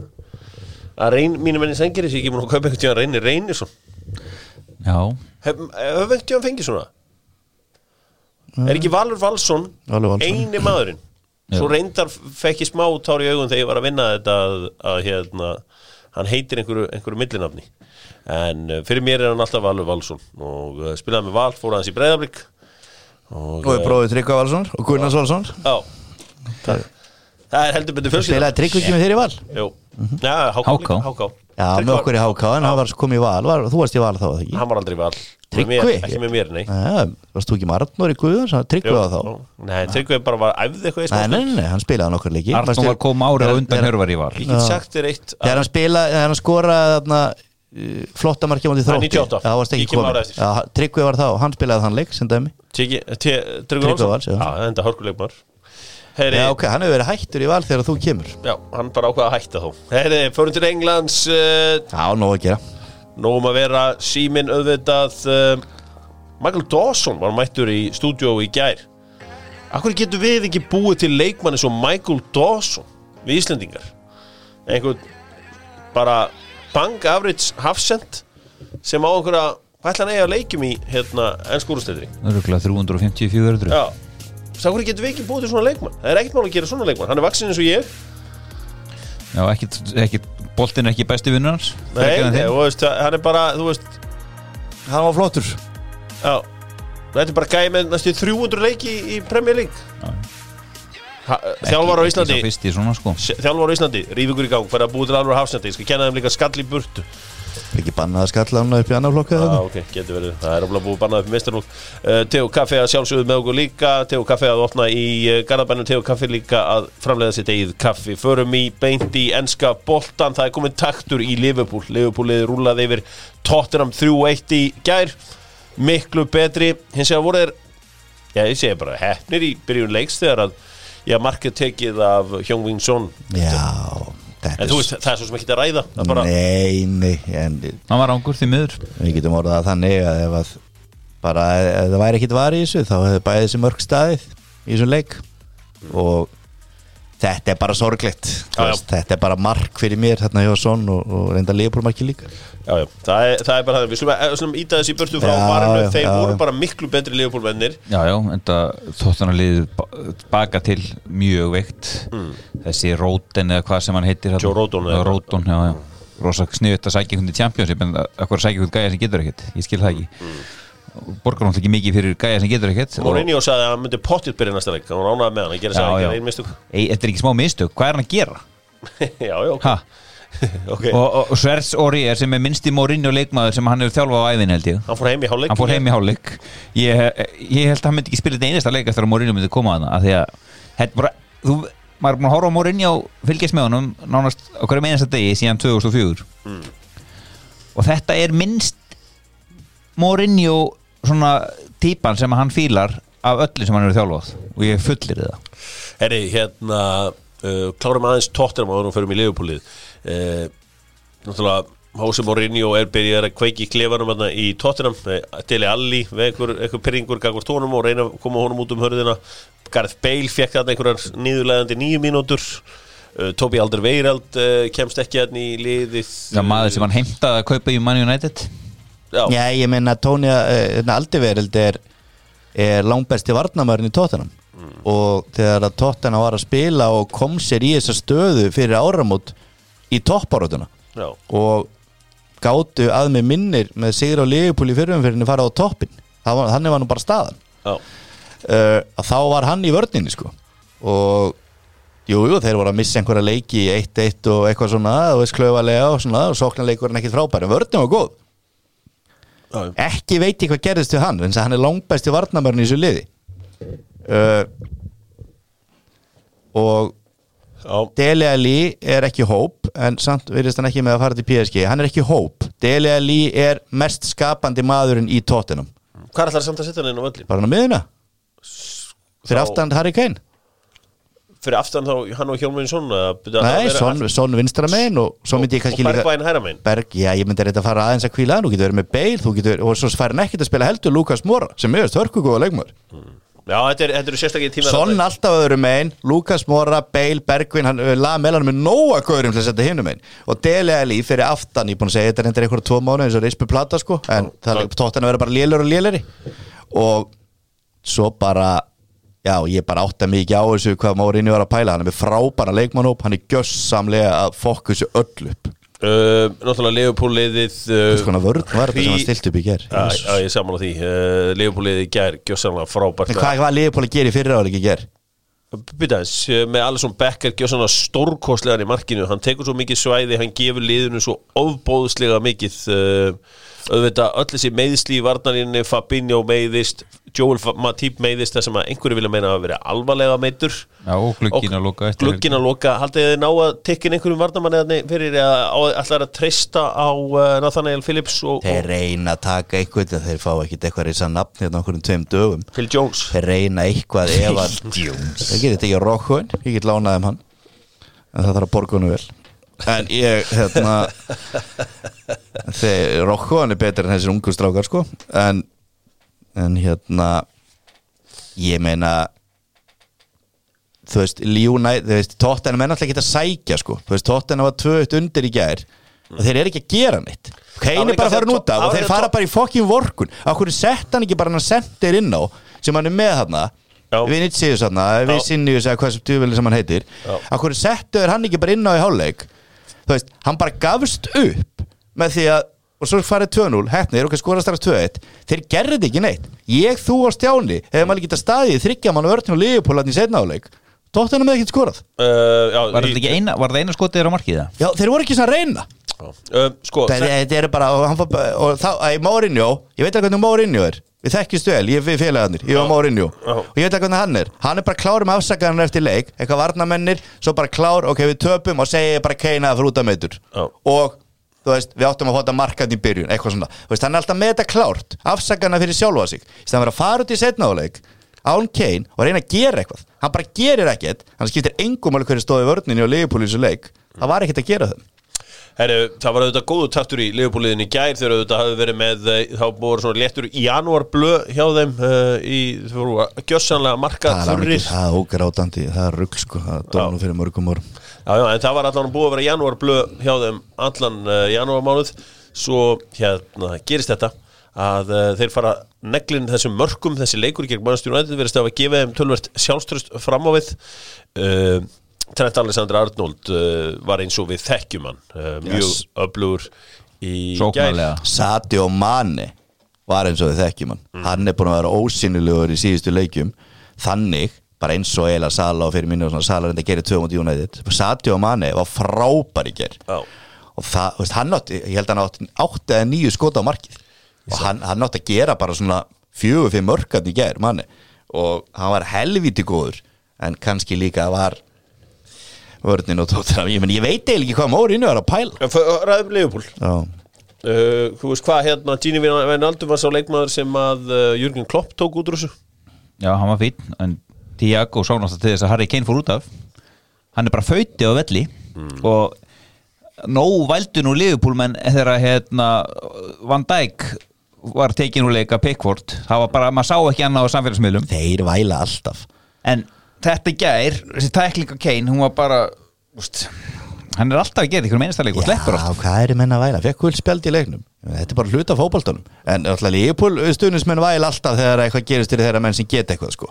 að reyn, mínu menni sengir þessi ekki múin að kaupa einhvern tíðan Reyni Reynisson. Já, Hefur einhvern tíðan fengið svona? Er ekki Valur Valsson Valur Valsson. eini maðurinn? Svo reyndar fekk ég smá tár í augun þegar ég var að vinna þetta að, að hérna, hann heitir einhverju, einhverju millinafni. En uh, fyrir mér er hann alltaf Valur Valsson. Og uh, spilaði með Val, fór aðeins í Breiðablík og, Og við bróðið Tryggva Valsson og Gunnar Svalsson já, það, er heldur betur fjölskylda. Spilaði Tryggva ekki með þeir í val? Jú, já, Háká. HK. Já, með okkur í HK en hann var komið í val var, Þú varst í val þá, eða ekki? Hann var aldrei í Val. Með Tryggvi? mér, Ekki með mér, nei. Já, varst þú ekki með Arnór í Guðans? Var þá? Jú. Nei, Tryggvi bara var æfði eitthvað í Nei, smá nei, nei, nei, hann spilaði nokkur leiki. Varstu- var kom árið á Þegar- undan hörvar í val. Ég get sagt þér eitt Þegar hann spilaði, þegar hann skoraði uh, flotta markja mútið þrótti. 98. Já, það varst ekki. Já, Tryggvi var þá, hann spilaði þann leik sem dæmi. Tryggvi Heyri, Já, ok, hann hefur verið hættur í val þegar þú kemur. Já, hann bara ákvaða að hætta þó Heyri, fórum til Englands uh, Já, nóg að gera. Nóum að vera síminn auðvitað uh, Michael Dawson var mættur í stúdíó í gær. Akkur getur við ekki búið til leikmanni svo Michael Dawson við Íslendingar? Einhvern bara bang average hafsend sem á einhverja hvað ætla hann eiga leikjum í hérna ennskúrustæðri Öruglega 350-400 Já, það hverju getur við ekki búið til svona leikmann? Það er ekkert mál að gera svona leikmann, hann er vaksin eins og ég. Já, ekkit, ekkit, boltin er ekki besti vinnur hans Nei, nei, og veist, hann er bara, þú veist Hann var flottur. Já, þetta er bara gæði með næstu 300 leiki í, í Premier League. Þjálfar á Ekki- Íslandi sko. Þjálfar á Íslandi, ríf ykkur í gang fyrir að búið til alveg hafsendi, ég skal kenna þeim líka skall í burtu Ekki bannað að skalla hann upp í annar flokku Já, eða ok, getur verið, það er alveg búið bannað upp mistarlók uh, Teo Kaffe að sjálfsögðu með okkur líka. Teo Kaffe að opna í uh, Garðabænum. Teo Kaffe líka að framleiða sitt eigið kaffi. Förum í beint í enska boltan Það er komin taktur í Liverpool. Liverpoolið rúlaði yfir Tottenham 3-1 í gær. Miklu betri, hins vegar voru þeir Já, ég segi bara hefnir í byrjun leiks þegar að Já, markið tekið af Hyung Wing Son. Já, En þú veist, það er svo sem ekki að ræða Það bara, Nei, nei, en Hann var ángur því miður. Við getum orðað það þannig að ef að bara ef það væri ekkit var í þessu þá hefði bæðið þessi mörg staðið í þessum leik. Og þetta er bara. Veist, þetta er bara mark fyrir mér hérna hjá Son og, og reynda leifbólmarki líka. Já, já, það er, það er bara það. Við slum, við slum íta þessi í burtu frá Já, varinu. Þeir já, voru já. bara miklu betri liðbólmennir Já, já, enda þóttan að liðið ba- baka til mjög veikt. Þessi Róten eða hvað sem hann heitir Mm. Joe Rodon eða eða eitthvað. Róten, já, já. Rosa sniðut að sækja í Championship en akkur sækja einhvern gæja sem getur ekkert? Ég skil það ekki. Mm. Borgar náttúrulega ekki mikið fyrir gæja sem getur ekkert. Mourinho sagði að hann myndi pottið byrja næsta leik. Hann ánægð með hann, hann gerir Já, sagði að já. gera ein mistök. Ei, Þetta er ekki smá mistök, hvað er hann að gera? Já, já, ok, okay. Og, og, og Svers Orier sem er minnsti Mourinho leikmaður sem hann hefur þjálfað á æðin held ég. Hann fór heim í hálfleik. Hann fór heim í hálfleik. Ég, ég held að hann myndi ekki spila þetta einasta leik eftir að Mourinho myndi koma að þetta bara, þú, maður er horfa á Mourinho fylgjast með honum nánast Mourinho svona típan sem hann fílar af öllu sem hann hefur þjálfað og ég fullir það. Herri, hérna uh, Klárum aðeins tóttir áður og förum í liðupúlið uh, Náttúrulega Hósi Mourinho er byrjað að kveiki í klefanum hérna í Tottenham. Deli Alli við einhver, pyrringur gagvart honum og reyna að koma honum út um hörðina. Gareth Bale fekk þarna einhverjar nýðulegandi nýju mínútur. Uh, Tobi Alder Veirald uh, kemst ekki hérna í liðið. Það maður sem hann heimtaði að kaupa í Man United Já, Já, ég meina Tóni Aldivereld er, er langbesti varnamærin í Tottenham. Og þegar að Tottenham var að spila og kom sér í þessa stöðu fyrir áramót í toppárátuna já, og gátu að með minnir með sigur á Leopold í fyrirumfyrinni fara á toppin þannig var nú bara staðan. Uh, þá var hann í vörninni sko. Og jú, jú, þeir voru að missa einhverja leiki í 1-1 og eitthvað svona og veist klöfalega og svona og sóknarleikurinn ekkit frábæri vörnin var góð Já, ekki veit ég hvað gerðist við hann en hann er langbæsti varnamörn í þessu liði. Uh, og. Dele Alli er ekki hóp en samt virðist hann ekki með að fara til PSG hann er ekki hóp, Dele Alli er mest skapandi maðurinn í tóttinum Hvað ætlar samt að setja hann inn á völlin? bara hann á miðuna fyrir Þá- aftan Harry Kane Fyrir aftan þá hann og Hjálminn Son nei, son, son vinstra megin og Og líka Bergvæn hæra megin? Berg, já, ég myndi reynda að fara aðeins að kvíla hann þú getur verið með þú getur, og svo fær hann ekkert að spila heldur Lukas Mora, sem er þörku góða leikmar Já, þetta er- eru sérstaklega tíma Son alltaf öðru megin, Lukas Mora, Bale, Bergvin, hann laði meðlanum með nóga góðurum til að setja hinum megin. Og Dele Alli fyrir aftan, ég er búin að segja þetta er endur einhverja tvo mánu eins og Rispi Plata sko en það er tótt hann að vera bara lélur og léleri og svo bara já, ég bara átta ekki á þessu hvað Márinni var að pæla, hann er með frábæra leikmannhóp, hann er gjössamlega að þessu öll upp. Uh, Náttúrulega Leopold liðið uh, Hvers konar vörn var þetta sem hann stilt upp í ger Já, ég saman á því. Uh, Leopold liðið í gær Gjössanlega frábært hvað var Leopold að gera í fyrra áleik í ger? Byttaðis, með Alisson Becker Gjössanlega stórkostlegan í markinu. Hann tekur svo mikið svæði, hann gefur liðinu svo ofbóðslega mikið uh, auðvitað öll þessi meiðsli í varnarinni Fabinho meiðist Joel Fa- Matip meiðist það sem að einhverju vilja meina að vera alvarlega meittur Já, og glugginn að loka að loka, haldið þið ná að tekkin einhverjum varnamanni þarna fyrir að allar að treysta á uh, Nathaniel Phillips og, Þeir reyna að taka eitthvað þeir fá ekkit eitthvað reysa nafn hérna okkur um tveim dögum. Phil Jones. Þeir reyna eitthvað Jones. Þeir getur tekið Rokkun, ég get lánaði um hann. En það þarf að borga honum vel En ég, hérna Þeir, Rokkun er betur en þessir ungu strákar sko. En, en hérna Ég meina Þú veist, Líunæ Þú veist, Tottenham er náttúrulega ekki að sækja sko. Þú veist, Tottenham var 2-1 undir í gær. Og þeir eru ekki að gera neitt. Það Kein var er bara að fara to- Og þeir fara bara í fokkin vorkun. Akkur sett hann ekki bara hann að sendir inn á Sem hann er með þarna? Já. Vinicius þarna, Vicinius eða hvað sem djúveli sem hann heitir. Já. Akkur settu er hann ekki bara inn á í hálfleik Þú veist, hann bara gafst upp Með því að, og svo farið 2-0 Hefnir og skora strax 2-1 Þeir gerði ekki neitt. Ég, þú og Stjáni Hefum alveg getað staðið þryggja mann vörðin og liðupólatn í setna hálfleik. Tóttunum með ekkert skorað. Uh, já, Var ekki eina, var það eina skotið þér á markið það? Já, þeir voru ekki svona reyna. Uh, Sko, Þetta þetta er bara, og, bara- og þá, að Mourinho, ég veit ekki hvernig Mourinho er Við þekkjumst vel, ég er félagarnir, ég var Mourinho. Og ég veit ekki hvernig hann er. Hann er bara klár um afsakaðan eftir leik Eitthvað varnamennir, svo bara klár, ok við töpum Og segja bara keina að fyrir út að meitur. Og, þú veist, við áttum að hóta markað í byrjun Eitthvað svona, þú veist, hann er alltaf með þetta klárt Afsakaðan fyrir sjálfa sig. Í stæðan fyrir að fara út í setnáleik Án Kane og reyna að gera eitthvað. Hann bara gerir ekkert, hann skiptir engum alveg hverju stóði vörninni og þessu leik. Það var ekkert að gera þeim Herru, það var auðvitað góðu taktur í Leifbúliðin í gær þegar auðvitað hafði verið með eh, þá voru svona léttur í janúar blö hjá þeim uh, í, þú voru að gjössanlega marka þurrir. það er ógrátandi, það er rugg sko, það dónu fyrir mörgum árum. Já, já, en það var allan búið að vera janúar blö hjá þeim allan uh, janúarmánuð. Svo hérna gerist þetta að uh, þeir fara neglinn þessum mörkum, þessi leikur gegn mannstjónu ætið verðist að gefa þeim tölvert sjálfströst fram á við Trent Alexander Arnold uh, var eins og við þekkjum hann uh, mjög Yes. öflugur í gær. Sóknarlega Sadio Mane var eins og við þekkjum hann. Mm. hann er búin að vera ósynilegur í síðustu leikjum. Þannig, bara eins og eiginlega Sala og fyrir minni og svona Sala reynda að gera tvö múti United. Sadio Mane var frábær í ger Já. og það, veist, hann átti ég held að hann átti átti eða nýju skota á markið. Og hann, hann átti að gera bara svona fjögur fyrir mörkarn í ger Mane. Og hann var helviti góður en kannski líka var vörnin og tóttir ég, ég veit eiginlega ekki hvað Mourinho var að pæla. Ræðum Já, Uh, þú veist hvað hérna Gini Wijnaldum var sá leikmaður sem að uh, Jürgen Klopp tók út úr þessu. Já, hann var fín En Tiago sá náttúrulega til þess að Harry Kane fór út af. Hann er bara fauti á velli Og Nóg vældu nú Liverpool menn þegar hérna Van Dijk var tekin úr leika Pickford. Það var bara, maður sá ekki annað á samfélagsmiðlum. Þeir væla alltaf. En þetta gær, þessi tækling á Kane Hún var bara, úst Hann er alltaf að gera ykkur meinstaleik og sleppur Já, alltaf hvað er menn að væla? Fekk guld spjald í leiknum? Þetta er bara hluta af fótboltanum. En alltaf Leopold stuðnismenn væla alltaf þegar eitthvað gerist til þeirra menn sem geta eitthvað sko.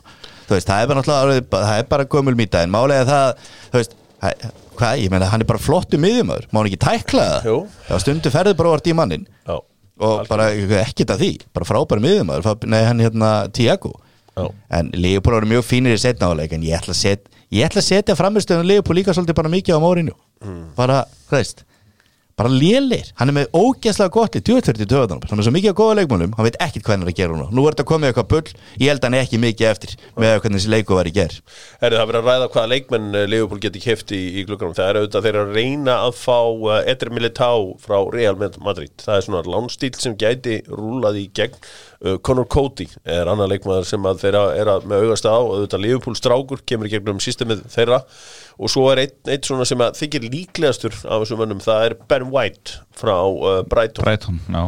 Veist, það er bara náttúrulega það er bara gömul mýta en málega það þú veist, það- hvað, ég meina, hann er bara flottu miðjumöður, má hann ekki tækla það? Jú. Já, stundu ferði bara vart í mannin Já, og bara ekkert af því, bara frábæri miðjumöður nei, hann hérna Tiago Já. en Leopold voru mjög fínir í setna áleik en ég ætla að setja framistöðun Leopold líka svolítið bara mikið á Mourinho. Bara, hvað veist bara lélir, hann er með ógeðslega gott í 20 töðanum, hann er svo mikið á góða leikmálum hann veit ekkert hvernig hann er að gera núna. Nú er þetta komið eitthvað bull, ég held að hann er ekki mikið eftir með hvernig þessi leiku var í ger Herri, það er verið að ræða hvaða leikmenn uh, Leopold geti keft í, í glugganum. Það er auðvitað þeir að reyna að fá uh, Eder Militao frá Real Madrid. Það er svona lánstíl sem gæti rúlað í gegn. Uh, Conor Cody er annar leikmaður sem að þeirra er að, með augast á. Auðvitað Leopold strákur kemur í gegnum systemið þeirra og svo er einn, einn svona sem að þykir líklegastur af þessum mönnum, það er Ben White frá uh, Brighton. Brighton, já.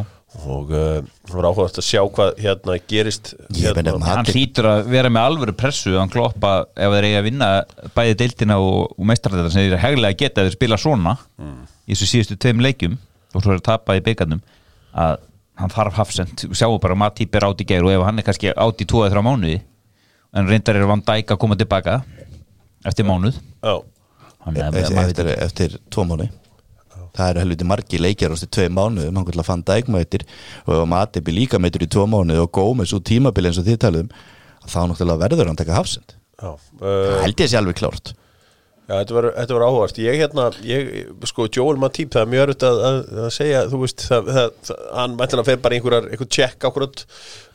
Og uh, það var áhugast að sjá hvað hérna gerist hérna. Hann hlýtur að vera með alvöru pressu hann kloppa ef þeir eiga að vinna bæði deildina og, og meistardæðar sem þeir heglega að geta ef þeir spila svona í þessu síðustu tveim leikjum og svo er að tapa í byggarnum að hann þarf hafsend. Sjáu bara að Matip er átt í geir og ef hann er kannski átt í 2-3 mánuði en reyndar er Van Dijk að koma tilbaka eftir mánuð. Að maður veit eftir, eftir tvo mánu það eru helviti margi leikjar ástu tvei mánuðum, hann kvöldlega fann dækmættir og ef Matibi líka meitur í tvo mánuð og Gómez úr tímabili eins og þið talum þá náttúrulega verður hann taka hafsend. Já, það uh, held ég sé alveg klárt já þetta var, þetta var áhugast Ég hérna, ég, sko, Joel Matip það er mjög örutt að, að, að segja þú veist, það, það, það, hann mæntilega fer bara í einhverjar, einhver check akkurat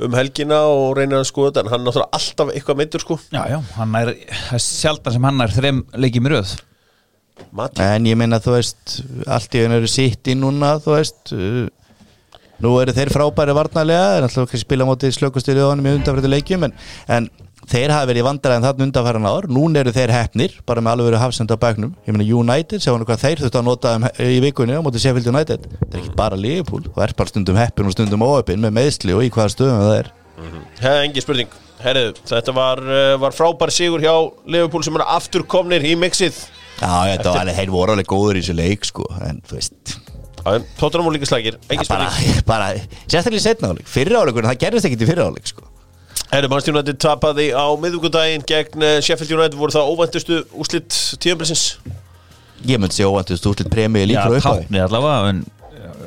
um helgina og reynir að skoða þetta en hann er náttúrulega alltaf eitthvað meitur sko. Já, já, hann er, það er sjaldan sem hann er þrem leikið röð. Matip, en ég meina þú veist allt í eru sitt í núna þú veist uh, nú eru þeir frábæri varnarlega en alltaf ekki spila á móti hann með undanfæri leikjum en, en þeir hafa verið vandræðin þarna undanfæran ár. Núna eru þeir hefnir, bara með alveg verið hafsend á bæknum, ég meina United, sjá hann hvað þeir þurftu að nota um, í vikunni á móti Sheffield United. Það er ekki bara Liverpool, það er bara stundum heppin og stundum óöpin með meðsli og í hvaða stöðum það er. Hefði engi spurning. Herðu, þetta var, uh, var frábær sigur hjá Liverpool sem er aftur komnir í mixið. Já, þetta var alveg, þeir voru alveg góður í þessu leik sko, en þú veist. Tóttunum voru líka slagir, engi spurning. sérstaklega í setna áleik fyrra áleikur, það gerðist ekkit í fyrra áleik sko. Herðu, Manchester United tapaði á miðvíkudaginn gegn eh, Sheffield United. Voru það óvæntustu úslitt tíðanbilsins ég myndi sé óvæntust úrslit premið líka Já, táknið allavega en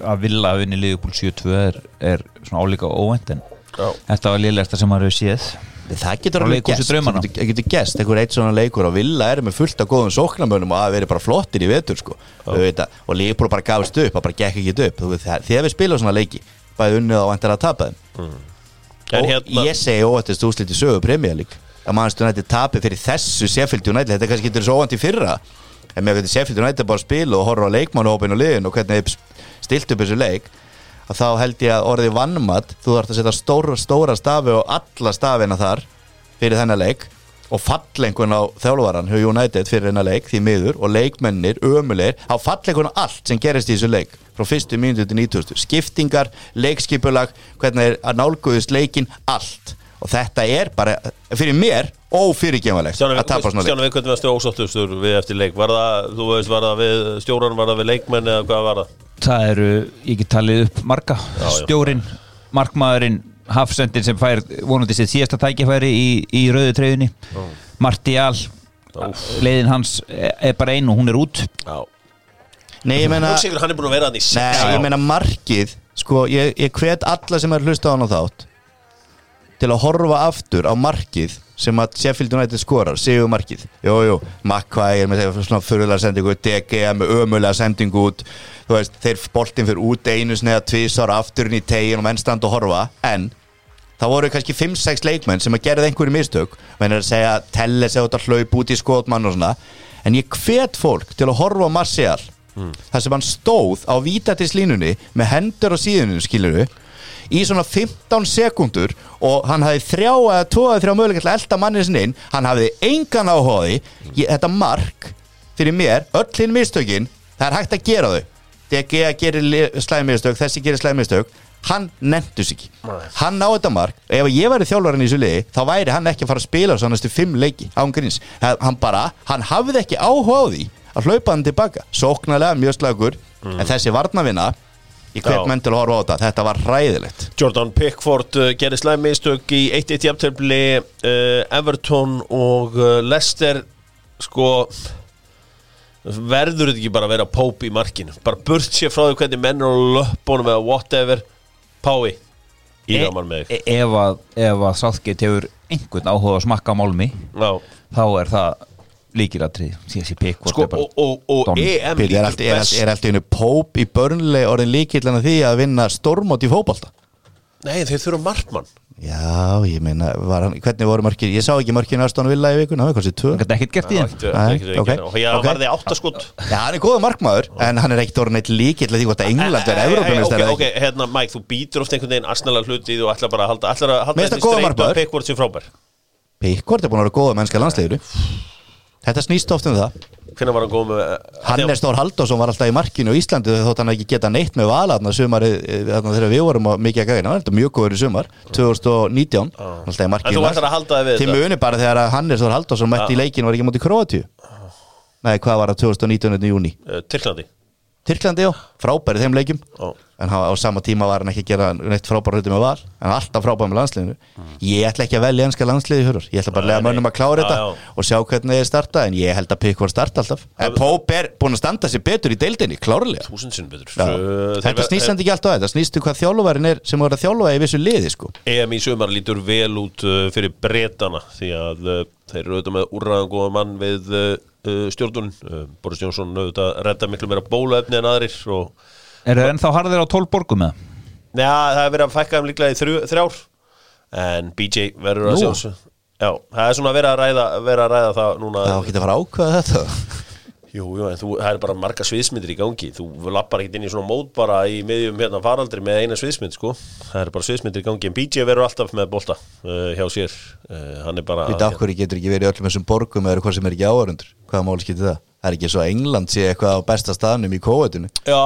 að vilja að vinni Liverpool 7-2 er, er svona álíka óvænt en Já. þetta var liðlegasta sem maður hefur séð. Það getur alveg draumanna. það getur- gest, einhver eitt svona leikur og Villa er með fullt af góðum sóknarmönum og að veri bara flottir í vetur sko. Og Leopold bara gafist upp, það bara gekk ekki upp. Þegar við spilum svona leiki bæði unnið og vantar að tapa þeim og hérna, ég segi óvæntust úrslit í sögu League. Að mannstu nætti tapi fyrir þessu Sheffield United, þetta kannski getur svo óvænt í fyrra. En með hvernig Sheffield United bara spila og horfa á leikmannhópin og liðin og hvernig stilt upp þessu leik að þá held ég að orðið vannmatt þú þarfst að setja stóra, stóra stafi og alla stafina þar fyrir þennan leik og fallengun á þjálfvaran United fyrir þennan leik því miður og leikmennir, ömulegir á fallengun á allt sem gerist í þessu leik frá fyrstu mínútu til 90 skiptingar, leikskipulag hvernig er að nálguðust leikin allt. Og þetta er bara fyrir mér ófyrirgefanlegt Stjáni, að tapa svona leik. Stjáni, við hvernig varstu ósáttustur við eftir leik? Var það, þú veist, var það við stjóran, var það við leikmenn eða hvað var það? það eru, ég get talið upp marga. Já. stjórin, markmaðurinn hafsendin sem fær vonandi sitt síðasta tækifæri í, í rauðu treyðunni Martial leiðin hans er bara ein og hún er út. Já Nei, ég meina sigur, hann er búin að vera hann í sex Nei, ég meina markið sko, ég, ég hvet alla sem er hlusta á hann á þátt til að horfa aftur á markið sem að Sheffield United skorar, sigur markið. Jú, jú, Makkvæ er með svona fyrirlega sendingu, DG er með ömulega sendingu út, þú veist, þeir boltin fyrir út einu sneða tvísar afturinn í tegin og menn stand og horfa, en það voru kannski 5-6 leikmenn sem að gerði einhverju mistök, menn er að segja telle sig út að hlaup út í skotmann og svona. En ég hvet fólk til að horfa á Martial þar sem hann stóð á vítatilslínunni með hendur á síðunum skiluru í svona 15 sekundur og hann hafði þrjá eða tvo eða þrjá möguleika til að elda mannið sinni inn. Hann hafði engan áhugaði þetta mark fyrir mér öll hinn mistökin, það er hægt að gera þau. DG gerir slæmistök þessi gerir slæmistök hann nefndus ekki. Hann á þetta mark. Ef ég væri þjálfarinn í þessu liði þá væri hann ekki að fara að spila svo næstu fimm leiki án gríns. Hann bara, hann hafði ekki áhuga á því að hlaupa hann tilbaka. Sóknarlega mjög slagur en þessi varnavinna Já. hvet menn til að horfa á þetta. Þetta var hræðilegt. Jordan Pickford uh, gerði slæmistök í 1-1 jafntöfli uh, Everton og uh, Leicester. Sko verður þetta ekki bara að vera Pope í markinu? Bara burt sér frá því hvernig menn á löpunum eða whatever. Pái í gaman með þig. e ef að, að Southgate hefur einhvern áhuga að smakka málmi Já. þá er það pikkvort sko er og, og, og. EM Píl, er allt, er, allt, best. er allt einu Póp í börnlega orðin líkillan að því að vinna stórmót í fótbolta? Nei, þeir þurfa markmann. Já, ég meina, hann, hvernig voru markið ég sá ekki markið Aston Villa í vikuna, það var kannski tvö. Hann gæti ekkert gert í ekki- Já, ok. var þið áttaskot? Já, hann er góða markmaður, en hann er ekkert orðin eitt líkill að því hvort að England er Evrópumistar ok, hérna Mike, þú býtur oft einhvern veginn Arsenal hluti og ætlar bara að halda. Pickford sem frábær. Pickford er búin að vera góða mennska landsliður Þetta snýst oft um það. Hvernig var hann góð með Hannes Þór Halldórsson var alltaf í markinu á Íslandi þótt hann ekki geta neitt með valarna sumari þarna þegar við vorum mikið að gæna mjög góður í sumar 2019 alltaf í markinu til muni bara þegar Hannes Þór Halldórsson mætti í leikinu var ekki mútið Króatíu. Nei, hvað var það 2019. júni Uh, Tyrklandi. Tyrklandi, já, frábæri þeim leikjum. Já. En á sama tíma var hann ekki að gera neitt frábæra hluti með val. En alltaf frábæra með landsliðinu. Ég ætla ekki að velja enska landsliði hörur ég ætla bara að lega mönnum að klára Já, þetta já. og sjá hvernig þeir starta. En ég held að Pickford starta alltaf. En Pope er búin að standa sér betur í deildinni klárlega. Já. Þetta snýst hann ekki alltaf að þetta. Snýstu hvað þjálfuvarin er sem voru að þjálfa í vissu liði sko. EM í sumar lítur vel út fyrir bretana því að þeir eru auðvitað með úrraðan góða mann við stjórnunin uh, Boris Jónsson auðvitað redda miklu meira bóluefni en aðrir og Er það ennþá harðir á 12 borgum með? Já, það er verið að fækka þeim líklega í þrjú, þrjár. En BJ verður að sjálfsög Já, það er svona verið að ræða, verið að ræða það núna. Það var ekki að fara að ákveða þetta Jú, jú, en þú, það er bara marga sviðsmyndir í gangi Þú lappar ekkert inn í svona mót bara í miðjum hérna faraldri með eina sviðsmynd sko. Það er bara sviðsmyndir í gangi En BJ verður alltaf með bolta uh, hjá sér uh, Hann er bara Við okkur getur ekki verið í öllum þessum borgum eða hvað sem er ekki áhörundur Hvaða máli skiptir það? Það er ekki svo England sé eitthvað á besta staðnum í kóvetinu Já,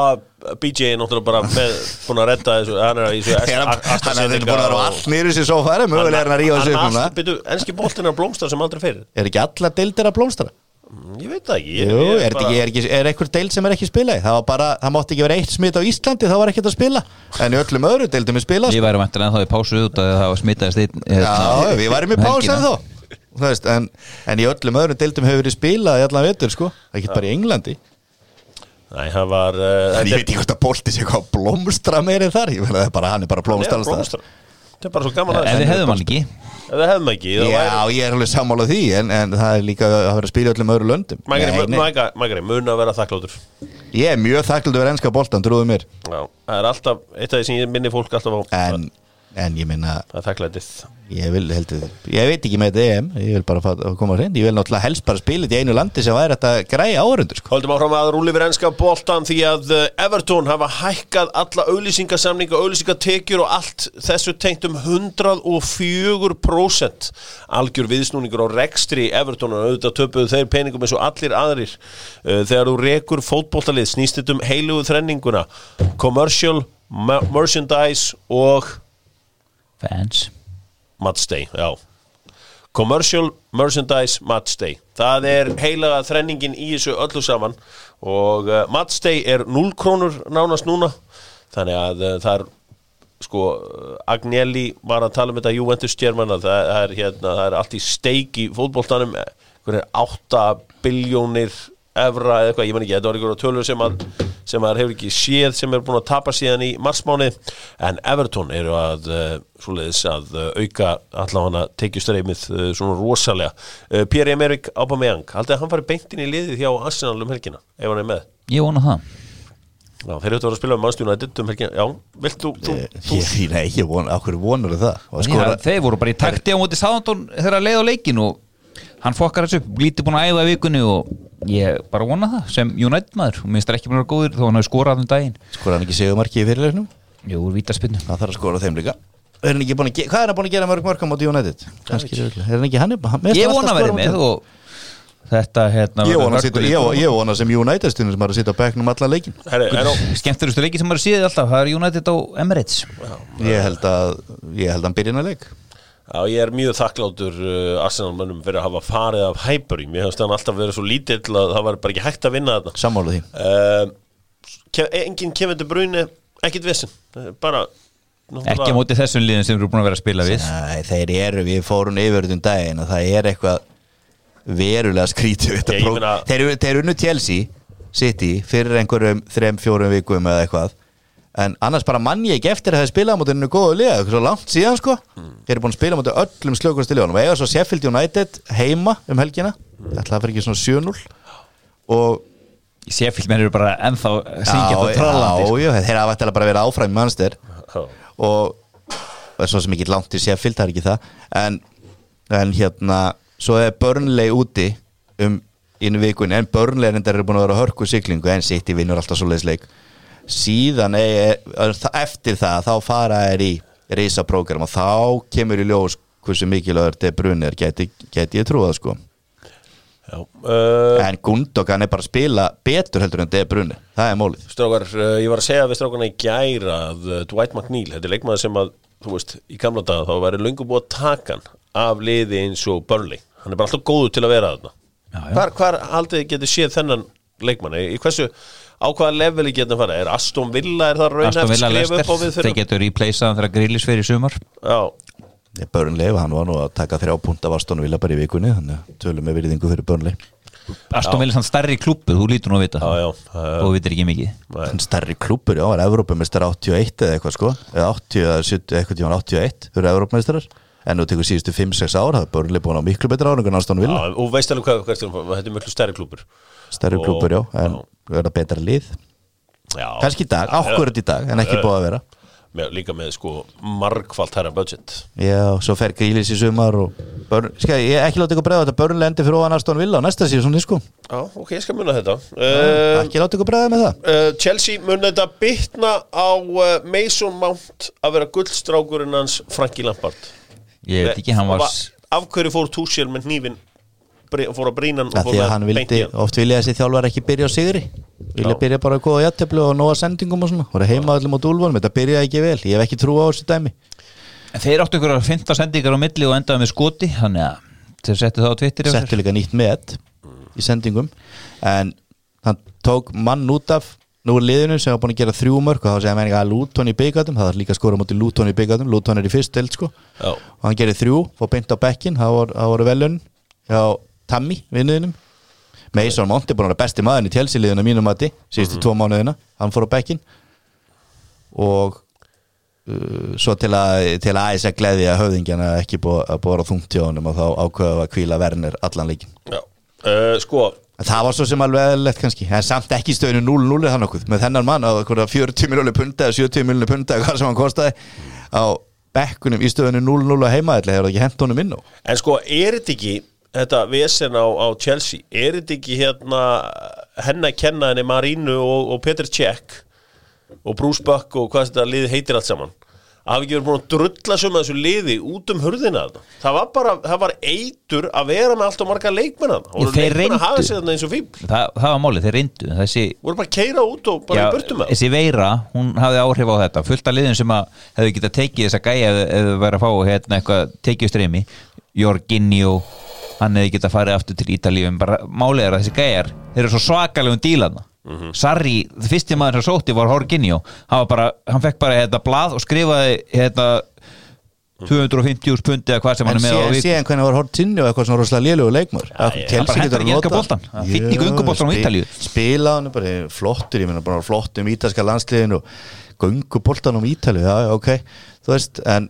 BJ er náttúrulega bara með, búin að redda þessu Hann er í þessu Þannig að þeir eru búin að vera allt nýri sér svo færi Mögulega er hann að núna Byrju, enski boltin er að blómstra sem aldrei fyrir Er ekki alla deildir að blómstra? Ég veit það ekki Jú, ég er, bara... ekki, er, ekki, er einhver deild sem er ekki spilað? Í? Það var bara, það mátti ekki vera eitt smit á Íslandi þá var ekkert að spila. En öllum öðru deildum er spilað Ég væri vantilega ennþá í pásu út að það var smitaðist einn hérna, Já, við varum í um pása helgina. þá veist, en, en í öllum öðrum deildum hefur verið spilað í allan vetur sko. Ekki bara í Englandi. Nei, hann var uh, En ég veit ekki hvort að bolti sé hvað blómstra meir en þar. Ég það er bara, hann er bara blómstra Það er bara svo gaman að Ef við hefðum hann ekki. Ef við hefðum ekki Já, væri- ég er alveg sammála því en, en það er líka að vera að spila öllum öðru löndum. Magari, mun að vera þakkláttur. Ég er mjög þakklæður að vera ennska boltan, trúðu mér. Já, það er alltaf, eitt af því sem ég minni fólk alltaf á. En, en ég minna Ég vil heldur Ég veit ekki með þetta EM Ég vil bara fá- koma að hrein Ég vil náttúrulega helst bara spila þetta í einu landi sem væri þetta græja áhörundur sko. Holdum áfram að rúli við ennska boltan því að uh, Everton hafa hækkað alla auðlýsingasamninga, auðlýsingatekjur og allt þessu tengt um 104% algjör viðsnúningur á rekstri Everton og auðvitað töpuðu þeir peningum eins og allir aðrir. Uh, þegar þú rekur fótboltalið snýst þetta um heilugu þrenninguna. Commercial, mer- merchandise og Fans. Matchday, já. Commercial merchandise matchday það er heilaga þrenningin í þessu öllu saman. Og uh, matchday er 0 krónur nánast núna. Þannig að uh, það er sko, Agnelli var að tala um þetta Juventus stjérmanna, það, það er hérna það er allt í steik í einhverjir 8 biljónir evra eða eitthvað, ég man ekki, þetta var einhverja tölur sem að sem að hefur ekki séð sem er búin að tapa síðan í marsmáni en Everton eru að uh, svoleiðis að uh, auka allavega tekjustreymið uh, svona rosalega. Uh, Pierre-Emerick Aubameyang haldið að hann fari beintin í liðið hjá Arsenal um helgina ef hann er með? Ég vona það. Já, þeir eru að spila um mannstjúna um helgina. Já, vilt þú, nei, ég von, okkur vonur það? Þeir voru bara í takti á móti Sáðantón þegar að leiða leikin og hann fokkar þessu lítið búin að æfa vikunni og ég bara vona það sem United maður. Og minnst það ekki búin að vera góður þó hann hafi skorað um daginn. Skora hann ekki segumarki í fyrirleiknum? Jú, úr vítaspinnu Það þarf að skora þeim líka. Er að Hvað er hann búin að gera mörg mörg á United? Er hann ekki hann? Ég vona að á með og þetta hérna Ég vona að vona sem United stundum sem er að sitja á bekknum allan leikin Skemmturustu leiki sem maður séð alltaf, það er United á Emirates. Ég held að Ég held að hann byrja inn að leik Já, ég er mjög þakklátur uh, Arsenal-mönnum fyrir að hafa farið af Highbury Mér hefst hann alltaf verið svo lítill að það var bara ekki hægt að vinna þarna. Sammála því. Uh, ke Engin Kevin De Bruyne, ekkit vissin Bara Ekki á móti þessum liðin sem eru búin að vera að spila við. Nei, þeir eru, við fórum yfir um daginn og það er eitthvað verulega skrítið við þetta Ég próf- meina- Þeir eru- þeir unnu Chelsea City fyrir einhverjum þrem, fjórum vikum eða eitthvað en annars bara mann ég ekki eftir að það spila á móti hennu góðu liða, eitthvað svo langt síðan sko. Þeir eru búin að spila móti öllum slökustu liðunum og eiga svo Sheffield United heima um helgina, þetta fyrir ekki svona 7-0 og Seffild menn eru bara ennþá syngjast og trallandi já, sko. já, þeir hafa eftir að bara vera áfram í mannster Já. og það er svo sem ekki langt í Sheffield, það er ekki það. En, en hérna svo er Burnley úti um inn í vikunni, en Burnley eru búin að vera hörku siglingu, en City vinnur alltaf svo leik síðan er, er, eftir það, þá fara er í reysaprógram og þá kemur í ljós hversu mikilvægur þetta brunir geti, geti ég trúið sko. Já, uh, en Gundogan er bara að spila betur heldur en De Bruyne, það er mólið Strákar, uh, ég var að segja við strákarna í gæra að uh, Dwight McNeil, þetta er leikmaður sem að þú veist, í gamla daga þá væri löngu búið að taka hann af liði eins og Burnley. Hann er bara alltaf góður til að vera Já, já. hvar, hvar haldið þið getið séð þennan leikmann? Í hversu á hvaða leveli getum fara er Aston Villa, er það Aston raunhæft Villa skrif upp á við Lester, þeir getur replaceaðan þegar Grillis fyrir sumar já, Börnleif, hann var nú að taka þrjá punkt af Aston Villa bara í vikunni þannig að tölum við virðingu fyrir Börnleif Aston Villa er sann stærri klubbu, þú lítur nú að vita já, já, og já, þú vitir ekki mikið já. Þann stærri klúpur, já, var Evrópumestar 81 eða eitthvað sko eða 80 eða 70, eitthvað tíma 81 þau eru Evrópumestarar en nú tekur síðustu 5-6 ár það er Börnleif búin á miklu betra árangur en Aston Villa Já, og veist alveg hvað, hvað hvað þetta er miklu stærri klúpur stærri Og- klúpur, já, en já. Verða betra lið. Kannski í dag, ákvörð í dag, en ekki búið að vera. Með, líka með sko margfalt herra budget. Já, svo fer Grílis í sumar börn, skal ég ekki láta ykkur bregða þetta Börnleif endi fyrir ofan Aston Villa á næsta síðan sko. Já, ok, ég skal muna þetta. Uh, ekki láta ykkur bregða með það. uh, Chelsea mun þetta bytna á uh, Mason Mount að vera gullstrákurinn hans Frankie Lampard? Ég veit ekki, hann var af hverju fór Tuchel með hnífin fór að brína hann Ja, því að hann vildi, oft vilja þessi þjálfar ekki byrja á sigri. Vilja byrja bara að góða jætteflu og nóga sendingum og svona. Voru heima öllum á dúlvunum, þetta byrjaði ekki vel. Ég hef ekki trú á þessu dæmi. En Þeir áttu ykkur að finta sendingar á milli og endaði með skoti Þannig að þeir settu það á sér. settu líka nýtt met í sendingum. En hann tók mann út af. Nú er liðinu sem var búin að gera þrjú mörg og þá segja menninga að Luton í byggatum það var líka skora mútið Luton í byggatum Luton er í fyrst delt sko. Og hann gerir þrjú, fór beint á bekkin það voru, það voru velun hjá Tammy vinnuðinum. Mason Mount er búin að vera besti maðurinn í tjelsiliðinu mínum mati, síðustu tvo mánuðina. Hann fór á bekkin og uh, svo til að til að aðeins að gleðja höfðingjana ekki búið að bóra þungt hjá honum og þá ákveða að kvíla Werner allan leikin Já. Uh, sko, Það var svo sem alveg eðlilegt kannski. En samt ekki stöðinu 0-0 eða nokkuð Með þennan mann á einhverja 40 miljónu punta eða 70 miljónu punta eða hvað sem hann kostaði á bekkunum í stöðinu 0-0 að heima eða hefur það ekki hent honum inn á? En sko, er þetta ekki þetta vesen á, á Chelsea er þetta ekki hérna henni að kenna henni Marínu og, og Peter Cech og Bruce Buck og hvað þetta liði heitir allt saman? Að hafa ekki verið búin að drulla sem að þessu liði út um hurðina það var bara, það var eitur að vera með allt og marga leikmenn og leikmenn að hafa sig þarna eins og fíbl það, það var málið, þeir reyndu. Þessi, voru bara að keira út og bara í það. þessi veira, hún hafði áhrif á þetta. Fullt af liðin sem að hefðu getað tekið þessa gæja þau væri að fá hérna eitthvað tekið streymi Jorginho hann hefði getað farið aftur til Ítalíu en bara málið er að þessi gæjar þeir eru svo svakalegum dílaðna Sarri, það fyrsti maður sem sótti var Jorginho. Hann, var bara, hann fekk bara hérna blað og skrifaði hérna 250 pundi eða hvað sem hann En er með á viku síðan hvernig var Hortinho eitthvað svona rosalega lélugu leikmur ég- hann bara hentar ekki enga boltan. Hann fínn í gönguboltanum á Ítalíu. Spila hann bara flottur, ég meina bara flottum ítalska landsliðin og gönguboltanum Ítalíu, já, já, ok. Þú veist, en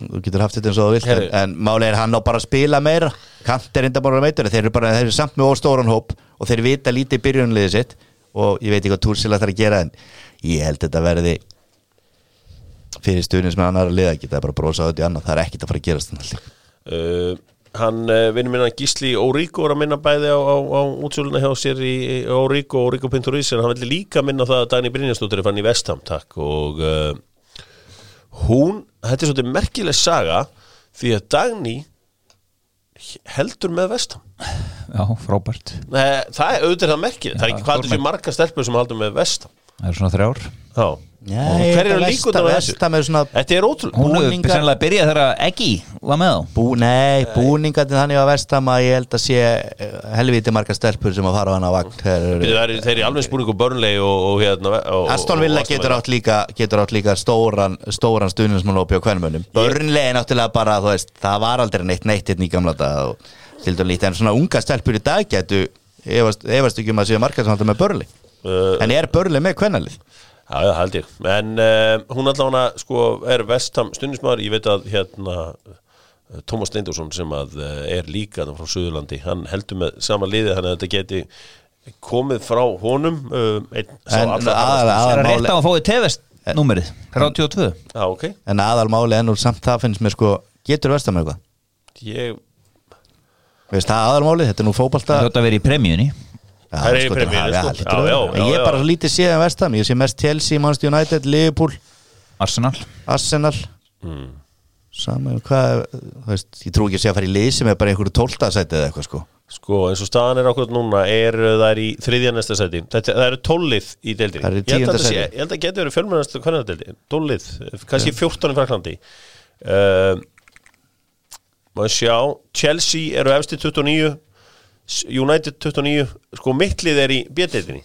þú getur haft þetta eins og þú vilt en, en máli er hann á bara að spila meira. Kant er enda bara meitur þeir eru bara, þeir eru samt með óstóran hóp og þeir vita lítið byrjunliðið sitt og ég veit ekki hvað Túrsila þarf að gera en ég held þetta verði fyrir stuðnins með annar að liða geta bara brosa á þetta í annað, það er ekkit að fara að gerast að Uh, hann uh, vinnur minna Gísli Óríko er að minna bæði á, á, á útsöluna hjá sér í Óríko og Óríko Pinturís en hann villi líka minna það að Dagný Brynjastóttir er fann í Vestham takk og uh, hún, þetta er svolítið merkileg saga því að Dagný heldur með Vestham já, frábært Nei, það er auðvitað merkið, það er ekki hvað þessi marga stelpur sem heldur með Vestham það er svona þrjár. Já, hver eru líkundan á þessu? Er Þetta er ótrúlega hún hefur Búningar- sennilega byrjað þegar Eggi var með þá. Bú, Nei, búningatinn þannig á Vestam að ég held að sé eh, helviti marga stelpur sem að fara á hann á vagn Þeir eru- alveg spurningu Burnley og, og hérna Aston Villa getur átt líka getur átt líka stóran, stóran stuðnismannópi á kvennmönnum Börnlega er náttúrulega bara þú veist, það var aldrei neitt neitt hérna í gamla dag og tildur lítið en svona unga stelpur í dag getur efast, ekki um að séu marga sem alltaf með börli Uh, en er börli með kvennalið Já, já, held ég. En uh, hún allavega sko er vestam stundismæður Ég veit að hérna Tómas Steindorsson sem að uh, er líka frá Suðurlandi, hann heldur með sama liði þannig að þetta geti komið frá honum uh, einn, En aðal- er máli- rétt á að fóði tevest númerið? 32 Já, ok. En aðalmáli ennúr samt það finnst mér sko getur Vestam eitthvað? Ég, Veist það aðalmáli, þetta er nú hljóta að vera í premjunni Það er sko, það- það já, En já, ég er bara lítið séð um Vestam ég sé mest Chelsea, Manchester United, Liverpool. Arsenal. Arsenal. Mm, saman, hvað, veist ég trú ekki að sé að fara í lið sem er bara einhverju tóltasæti eða eitthvað sko. Sko eins og staðan er okkur núna er uh, það er í þriðja næsta sæti. Þetta, það eru tólið í deildinni. Það eru í Ég held að tíunda þetta sé-. Ég held að geti verið fjölmennast hvernig deildi, tólið, kannski 14 í Fraklandi uh, maður sjá? Chelsea eru efsti 29 United 29 sko mittlið er í bjödeildinni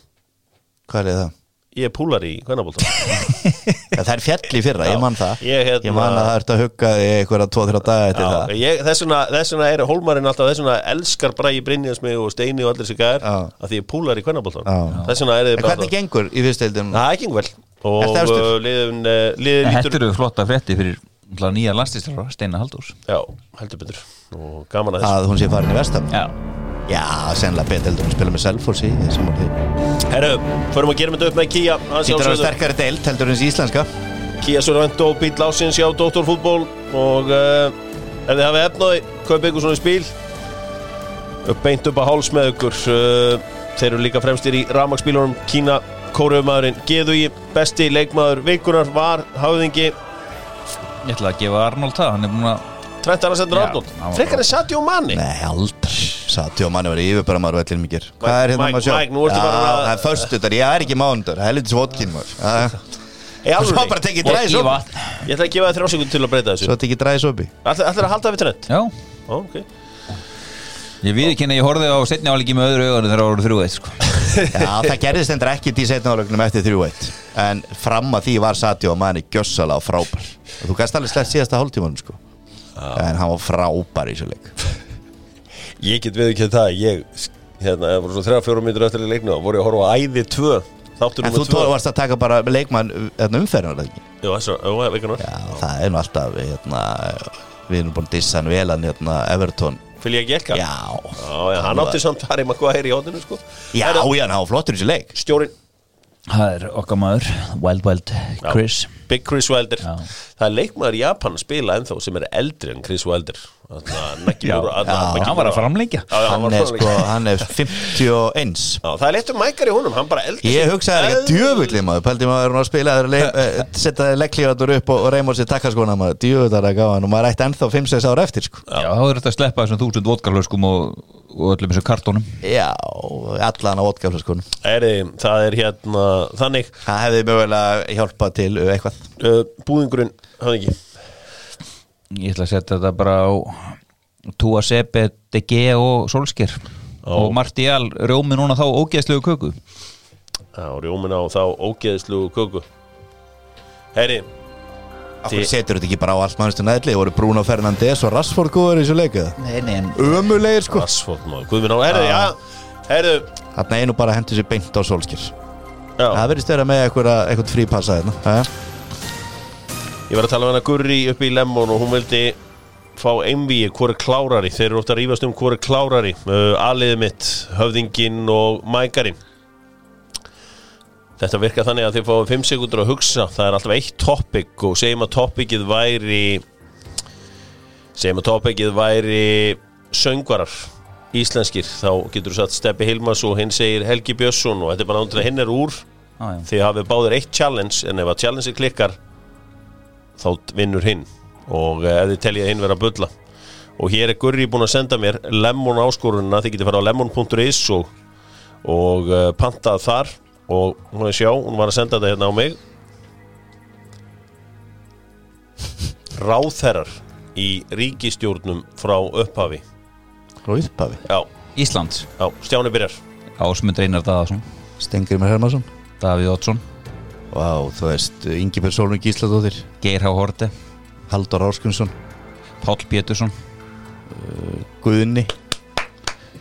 Hvað er það? Ég er púlar í kvennabólta Ja, það er fjall í fyrra, ég man það Ég, hérna- Ég man að það ert að hugga í einhverja 2-3 daga eftir það ég, þess, vegna, þess vegna er hólmarinn alltaf Þess vegna elskar Bræði Brynjarsmið og Steini og allir sig gæðar Já. að því ég er púlar í kvennabólta Já. Þess vegna er þið En hvernig gengur í fyrsteildum? Það er ekki vel Og Ertu efstur? uh, liðin, uh, liðin Þetta lítur eru flotta frétti fyrir náttúrulega nýja landslýstar Steina Halldórs Já, heldur betur Og gaman að þessu Að hún sé farin í vestam? Já, Já, sennilega betur heldur að spila með Selfossi í samanlega Herru, förum að gera þetta upp með Kia Þetta er sterkari deild heldur en þessi íslenska. Kia Sorvento bíl ásins hjá Dóttorfútból og uh, ef þið hafið efnaði kaupið ykkur svona spíl. Upp beint upp að háls með ykkur. Uh, þeir eru líka fremstir í rafmagsbílunum Kína kóruðumæðurinn Geðugi, besti leikmaður vikunar var hafðingi. Ég ætla að gefa Arnold það Hann er búin að Trent Alexander Já, Arnold frekar en Sadio Mani Nei, aldrei Sati og manni var yfirbara maður og allir mikið Hvað er hérna Mike, maður að sjá? Mike, nú ertu bara að- það er föstudagur, ég er ekki mánudar Helvitis vodkin maður. Svo bara tekið dræs upp Ég ætla að gefa þér þrjá sekund til að breyta þessu. Svo tekið dræs upp í Ætla að halda við Trent Já, Ó, ok. Ég viðkynna ég horfði á setni álíki með öðru augunum þegar það voru þrjú eitt sko. Já, það gerðist endur ekkit í setna álögnum eftir 3-1 En fram að því var Sati og manni gjössalega frábær. Og þú gæst alveg slett síðasta hálftímanum sko. En hann var frábær í þessu leik Ég get við ekki það Ég, hérna, það voru svo þrjá fjórum mítur eftir í leiknu voru ég að horfa á æði 2 Þáttur En þú varst að taka bara leikmann hérna, umferðin ekki? Jú, Já, það er nú alltaf hérna, Við erum búin að dissa hann vel hann hérna, Everton. Fylg ég ekki elka Já, Já, já, hann átti samt Harry Maguire í hóttinu sko. Já, Herra, já, var flottur í þessu leik. Stjórin Það er okkar maður Wild Wild Chris. Big Chris Wilder. Já. Það er leikmaður í Japan að spila ennþá sem er eldri en Chris Wilder. Naggi Já, já, Hann var að framlengja. Já, já, hann Hann er sko, hann er 51 Já, það er leitt um mækar í honum, hann bara eldri Ég hugsaði ekki að djöfulli maður. Pældi maður að spila eh, Setja legglíðatur upp og, og reyma sér takkaskona maður. Djöfullar að gáða hann og maður ætti ennþá 5-6 ára eftir sko. Já, þá er þetta að sleppa þessum þúsund vodkarlöskum og, og öllum þessum kartónum. Já, allan á vodkaflaskonum Eri, það er hérna, þannig. Það hefði mögulega hjálpað til eitthvað uh, Búðingurinn, hann ekki. Ég ætla að setja þetta bara á Túa Sepe, DG og Solskir og Martial rjómi núna þá ógeðslegu köku. Já, rjómin á þá ógeðslu köku. Heyri, Akkur setur þetta ekki bara á allt mannstur næðli voru Bruno Fernandes og Rashford góður í þessu leikið Nei, nei, en Ömulegir sko. Rassfótt maður, guð minn á Herri, já, herri. Þarna einu bara hendur sér beint á solskir Já, Það verðist vera með eitthvað, eitthvað frípassa hérna. Ég var að tala um hana Gurri upp í Lemon og hún vildi fá einvíi hvort er klárari, þeir eru ofta að rífast um hvort er klárari. Uh, aliðið mitt, höfðingin og mækarinn. Þetta virka þannig að þið fáið 5 sekundur að hugsa, það er alltaf eitt topic og segjum að topicið væri segjum að topicið væri söngvarar íslenskir, þá getur þú satt Steppi Hilmas og hinn segir Helgi Björnsson og þetta er bara náttúrulega hinn er úr. Já. þið hafið báðir eitt challenge en ef að challenge klikkar þá vinnur hinn. Og eh, ef þið teljið hinn vera að bulla. Og hér er Gurri búinn að senda mér lemon áskorunina, þið getið fara á lemon.is og, og uh, pantað þar. Og hún er sjá, hún var að senda þetta hérna á mig. Ráðherrar í ríkistjórnum frá upphafi. Frá upphafi? Já, Íslands. Já, Stjáni byrjar. Ásmund Einar Daðarsson Stengri með Hermansson Davíð Oddsson Vá, þú veist, Ingi Persónu Gísladóttir. Geir H. Horte Haldur Áskunsson Páll Pétursson. Guðni,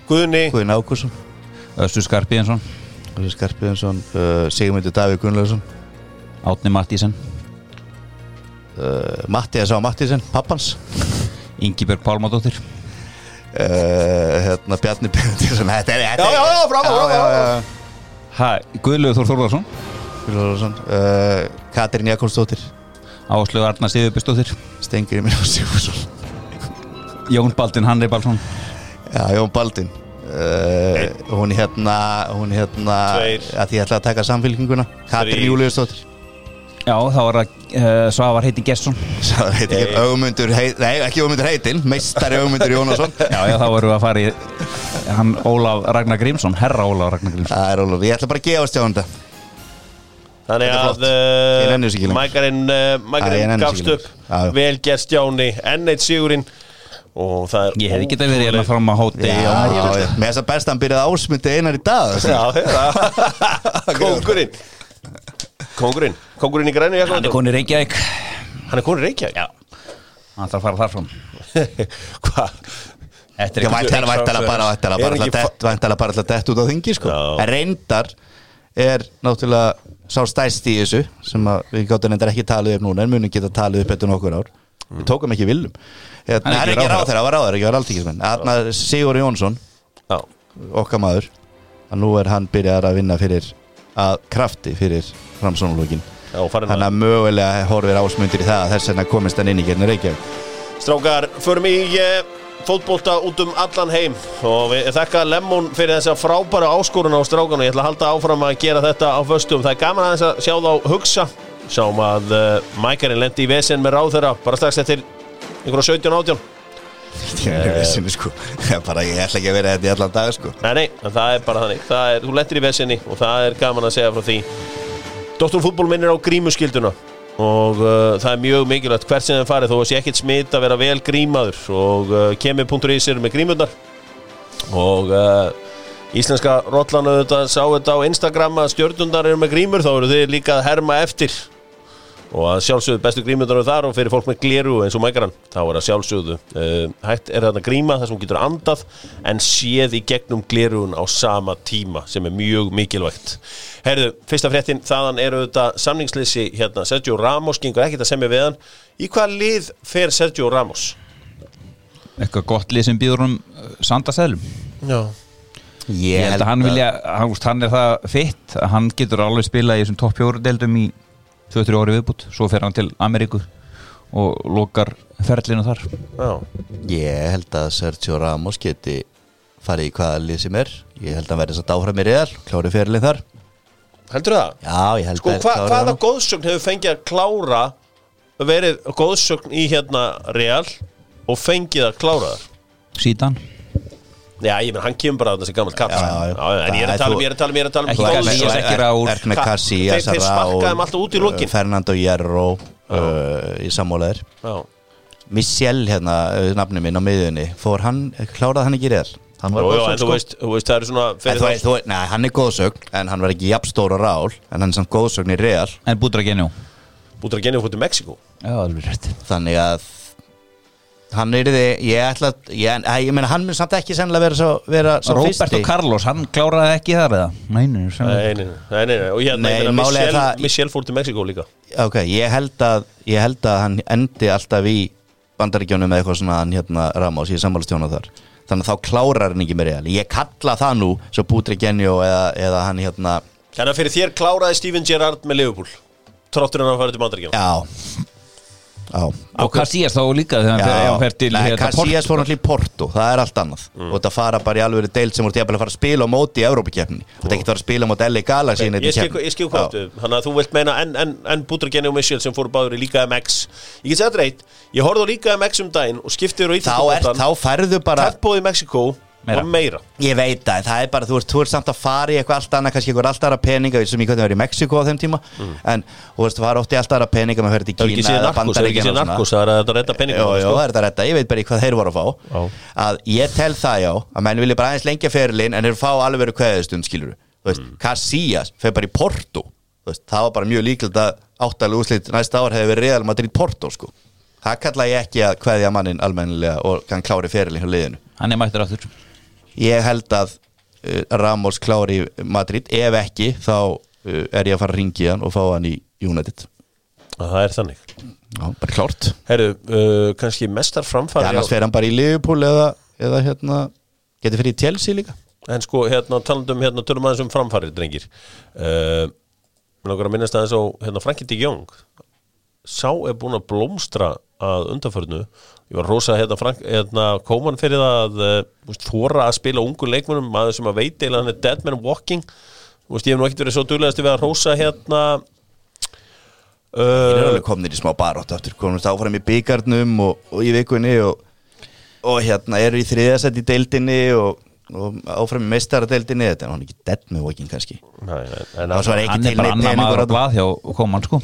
Guðni, Guðni Ákusson Östur Skarpíðinsson Skarpiðinsson, uh, Sigmundur Davíð Gunnlaugsson. Átni Mattísen uh, Mattias á. Mattísen, pappans. Ingibjörg Pálmadóttir. Uh, hérna, Bjarni Bjarni Þetta er Já, já, já, fram, fram, fram. fram ha, Guðlaugur Þór Þórðarsson uh, Katrín Jakobsdóttir. Áslögu Arna Sigurbjörnsdóttir. Stengri á Sigursson Jón Baldin Hannibalsson. Já, Jón Baldin uh, Hún hérna Hún hérna Tveir. að Því ætla að taka samfélkinguna Katrín Þrír. Júliusdóttir Já, þá var það uh, Svavar Heiti Gesson Sá heit ekki Nei. Ögmundur heit, Nei, ekki Ögmundur heitin Meistari Ögmundur Jónasson. Já, já, þá vorum við að fara í hann Ólaf Ragnar Grímsson Herra Ólaf Ragnar Grímsson. Það er Ólaf. Ég ætla bara að gefa Þannig Þetta er að ekki. Mækarinn uh, Mækarinn þessu gafst ekki upp lengur. Já, já. Vel gert Stjáni Enn eitt sigurinn og það er Ég hefði getað verið hérna fram að hóti. Með þess að best hann byrjaði ásmundi einar í dag. Já, já, kongurinn Kongurinn, kongurinn í grænu Hann er konið Reykjavík Hann er konur Reykjavík Já Hann þarf að fara þar fram Hvað? Þetta er ekki væntalega bara væntalega bara ekki alltaf dett- væntanlega bara alltaf dett út á þingi sko. En reyndar er náttúrulega sá stæst í þessu sem að við gáttum reyndar ekki talið upp núna en munum geta talið upp eftir nokkur ár. Við tókum ekki villum Hérna, Hann er ekki ráð þeirra, hann var ráður, ekki var alltíkismenn Þarna Sigur Jónsson, okkar maður að nú er hann byrjar að vinna fyrir að krafti fyrir framsónulókin Þannig að mögulega horfir ásmundir í það að þess vegna komist hann inn í gerðinu Reykjavík. Strákar, förum í uh, fótbolta út um allan heim og við þakka Lemon fyrir þessa frábæra áskorun á strákan og ég ætla að halda áfram að gera þetta á föstum. Það er gaman aðeins að sjá þá hugsa. Sjáum að uh, Mækarinn lendi í vesen með ráð þeirra bara strax eftir einhverja 17-18. Ég vissinu sko bara, ég ætla ekki að vera þetta í allan dag sko Nei, nei, það er bara þannig. Er, þú lendir í vesenni og það er gaman að segja frá því. Dóttur fútból minnir á grímuskilduna og uh, það er mjög mikilvægt hvert sem þeim farið þó að sé ekkit smitt að vera vel grímaður. Og uh, kemur.is er með grímundar og uh, íslenska auðvitað sá þetta á Instagram að stjörnundar eru með grímur þá eru þið líka að herma eftir og að sjálfsögðu bestu grímundar eru þar og fyrir fólk með gleru eins og mækaran þá er að sjálfsögðu uh, hægt er þetta gríma þar sem hún getur andað en séð í gegnum glerun á sama tíma sem er mjög mikilvægt. Herðu, fyrsta fréttin, þaðan eru þetta samningsleysi hérna, Sergio Ramos gengur ekkert að semja við hann. Í hvað lið fer Sergio Ramos? eitthvað gott lið sem býður um sandasælum Já. Ég held að hann vilja, hann, hann er það fitt að hann getur alveg spila í þessum topp fjóru deildum í 2-3 ári viðbútt svo fer hann til Ameríku og lokar ferlinu þar Já, Ég held að Sergio Ramos geti farið í hvaða lið sem er Ég held að hann verði þess að dáfram í real Klári fyrirlið þar heldur það? Já, ég held Sko, að hva, klári hvaða hann. góðsögn hefur fengið að klára verið góðsögn í hérna Real og fengið að klára þar? síðan Já, ég menn, hann kemur bara að þessi gammal já. En ég er að er tala um, ég er að tala um, ég er að tala um Ekki með- góðsögn ekki ert- Raúl. ert með Ka- þeir- þeir þeim alltaf út í lokin. Fernando Hierro uh, í sammálaðir Já, Michel hérna, uh, nafni minn á miðjunni Fór hann, kláraði hann ekki Hann Jú, jú, en þú sko. veist, þú veist, það eru svona En þú þú nei, hann er góðsögn En hann var ekki jafnstóra rál En hann er samt góðsögn í real. En genjó Bútur að genið fóttu Mexiko Þannig að Hann er þið, ég ætla að Ég, ég, meina, hann mun samt ekki sennilega vera svo, vera svo Roberto fyrsti. Carlos, hann kláraði ekki þar eða? Nei, nei, Nei, nei, nei, og hérna, Nei, ég meina, málið er Michel, það- Michel fór til Mexiko líka. Ok, ég held að Ég held að hann endi alltaf í Bandaríkjónum með eitthvað svona hérna Ramos, ég er sammálastjóna þar. Þannig að þá klárar hann ekki með real. Ég kalla það nú, svo Bútri Genjó eða, eða hann hérna Þannig að fyrir þér kláraði Steven Gerrard með Liverpool Trottur hann að fara til Bandaríkjum Já Já Og Casillas þá líka þegar hann fer- til hérna, Casillas fór náttúrulega í Porto Það er allt annað Mm. Og þetta fara bara í alveg deild sem voru jafnvel að fara að spila á móti í Európa-keppni Og þetta ekki fara að spila á móti LA Galaxy Ég skil, keppni. ég skil hvað Já. áttu Þannig að þú vilt meina en, en, en Bútrageni og Michel sem fóru báður í Líka MX Ég get segja þetta reitt Ég horfði á Líka MX um daginn og skipti þér á Þá, Íþjóðbóltan þá færðu bara Tempóð í Mexiko Meira. og meira Ég veit það, það er bara, þú ert, þú ert samt að fara í eitthvað allt annað, kannski eitthvað allt aðra peninga sem ég hvernig var í Mexiko á þeim tíma en þú veist, það var ótti allt aðra peninga að Mm. Er til ekki Kína eða narkos, það er ekki og narkos. Það er að þetta redda Jó, peningum jó, sko. það er þetta rétta, ég veit bara í hvað þeir voru að fá Já. að ég tel það já, að menn vilja bara aðeins lengja ferilinn en þeir fá alveg verið kveðistund, skilur þú veist, Mm. Í það að verið sko. það kalla ég ekki að kveðja mannin almennilega og kann klári ferilinn hjá liðinu Hann er mættur aftur ég held að uh, Ramos klári Madrid. Ef ekki þá uh, er ég að fara að ringi hann og fá hann í United. Það er þannig. Já, bara klárt. Herru, uh, kannski mestar framfæri annars fer hann bara í Liverpool eða, eða hérna, getur fyrir Chelsea líka. En sko, hérna, talandum, hérna, tölum aðeins um framfæri, drengir. Uh, Mér langar að minnast aðeins á, hérna, Frankie de Jong. Sá er búin að blómstra að undanförnu Ég var rosa, hérna, Frank, hérna, kóman fyrir það að uh, úst, þóra að spila ungu leikmönum maður sem að veit eða hann er dead man walking. Úst, Ég hef nú ekkert verið svo duglegast við að rosa, hérna Þeir eru uh, alveg komnir í smá barótt aftur komumst áfram í byggarnum og, og í vikunni og, og hérna eru í þriðasætt í deildinni og, og áfram í meistaradeildinni. Þetta er hann ekki dead með walking kannski. Nei, nei, en og er Hann er bara annar maður á blað hjá koman sko.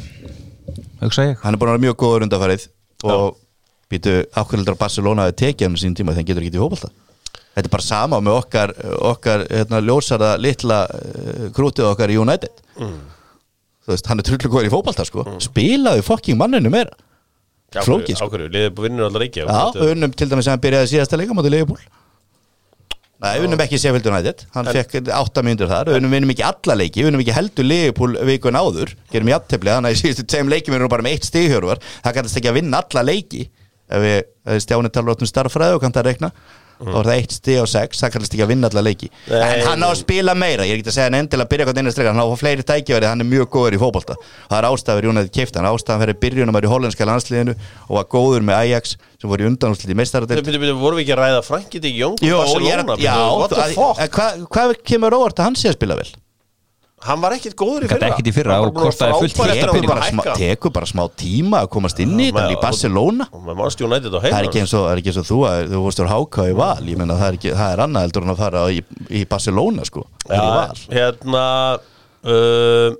Hugsa ég. Hann er búin að vera mjög góður undarfarið og býtu ákveðildur á Barcelona að tekið hann sín tíma? Hann getur ekki í fótbolta. Þetta er bara sama með okkar okkar hérna, ljósara litla uh, krútið okkar í United. Þú veist, hann er trullu góður í fótbolta sko. Spilaðu fokking manninu meira. Flókið sko. Ákveður, liðið búið vinnur allar ekki Já, unnum til dæmis að hann byrjaði síðasta leika mútið Leifupúl Nei, unnum ekki Sheffield United. Hann fekk átta mínútur þar. Unnum vinnum ekki alla leiki. Unnum ekki heldur Leifupúl vikun áður. Gerum jafntefli. Þannig að í síðustu tveim leikjum erum við bara með eitt stighjörvar Það kannast ekki að vinna alla leiki Ef við ef við Stjáni talar átt um starffræði og kannt að rekna þá er það eitt stig á sex, það kannast ekki að vinna alla leiki. Nei, en hann á að spila meira ég er ekki að segja hann endilega að byrja hvort einu streika hann á að fá fleiri tækjaverið, hann er mjög góður í fótbolta. Og það er ástæður Jónæði keift hann ástæðan fyrir byrjunum var í hollenska landsliðinu og var góður með Ajax sem voru í undanúslit í Byrju, byrju, vorum við ekki að ræða Frankie de Jong Jó, og er Barcelona að, já, að- að- hvað kemur óvart að hann sé að spila vel? Hann var ekkit góður í fyrra. ekkert í fyrra Hann var og búinn að kostaði fullt frábær eftir að Tekur bara, smá, hækka. tekur bara smá tíma að komast inn í þetta með- í Barcelona. Það er ekki eins og, það ekki eins og þú að þú vorst úr háká í val. Ég menna það er, ekki, það er annað heldur en að fara í, í Barcelona sko. En í hérna uh,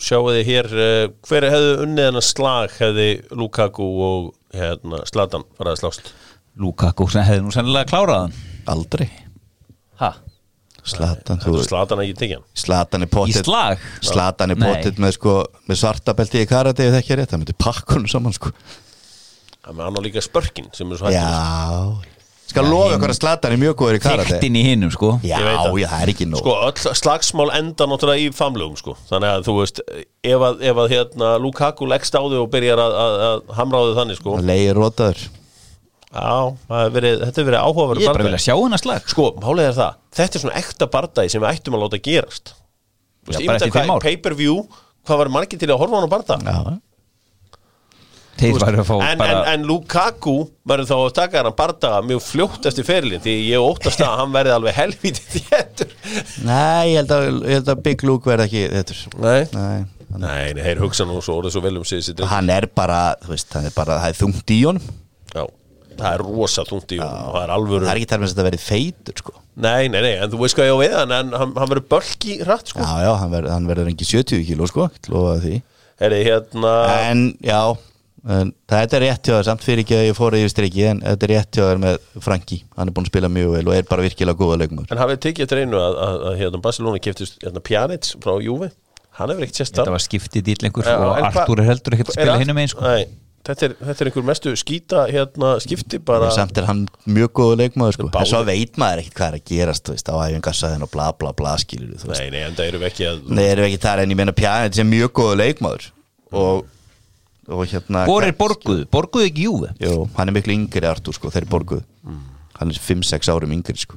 Sjáu þið hér uh, Hver hefði unnið hennar slag hefði Lukaku og hérna, Zlatan farið að slást? Lukaku sem hefði nú sennilega klárað hann. Aldrei. Ha? Slatan, þú, Zlatan ekki tekið Slatan er Í pottet slag? Slatan er pottet með, sko, með svarta belti. Í karate ef það ekki er rétt, það myndi pakkunum saman sko. Það með hann á líka spörkin sem er svo hættur Já Skal lofa ykkur að Slatan er mjög góður í karate. Þyktin í hinnum sko. Já, já, það er ekki nóg. Sko, öll slagsmál enda náttúrulega í famlugum sko. Þannig að þú veist Ef að, ef að hérna, Lukaku leggst á þig og byrjar að, að, að hamra á þig þannig sko. Já, verið, þetta hefur verið áhugaverð Ég er bara að vilja sjá hennar slag. Sko, málið er það, þetta er svona ekta bardagi sem við ættum að láta gerast. Þú veist, ímynda hvað ár. pay-per-view hvað var margir til að horfa hann á barda? Já, Þeir væri að fá en, bara en, en Lukaku verður þá að taka hann bardaga mjög fljótt eftir ferilin því ég óttast að hann verði alveg helvítið þéttur Nei, ég held að, ég held að Big Luke verði ekki þetta Nei, Nei, nei, þeir hugsa nú svo orðið svo vel um sig hann er bara, þú veist, hann er bara það er þungt í honum það er rosa þungt í honum og það er alvöru Það er ekki þar með að þetta verði feitur sko. Nei, nei, nei, en þú veist hvað ég á við hann en hann, hann verður bölki hratt sko. Já, já, hann verður, hann verður engi 70 kíló sko, ég lofa því. Herri, hérna En, já, en, þetta er rétt hjá þér samt fyrir ekki að ég fór yfir striki en þetta er rétt hjá þér með Franki hann er búin að spila mjög vel og er bara virkilega góða leikmur En hafið tekið eftir einu að, að, að hérna, Barcelona kiftist hérna, Pjanic frá Juve? Hann hefur ekkert sérst Þetta var skiptið Já, og er heldur ekkert að spila hinnum einn sko. Nei, þetta er, þetta er einhver mestu skýta hérna, skipti bara samt er hann mjög góða leikmaður sko. En svo veit maður ekkert hvað er að gerast veist, á æfingarsæðin og bla bla bla skilur Nei, nei, en það eru ekki að Nei, erum við ekki þar en ég meina Pjanic er mjög góða leikmaður og, og hérna Hvor er borguð? Borguð ekki Júve? Jú, hann er miklu yngri Artur sko, þeir borguð hann er 5-6 árum yngri sko.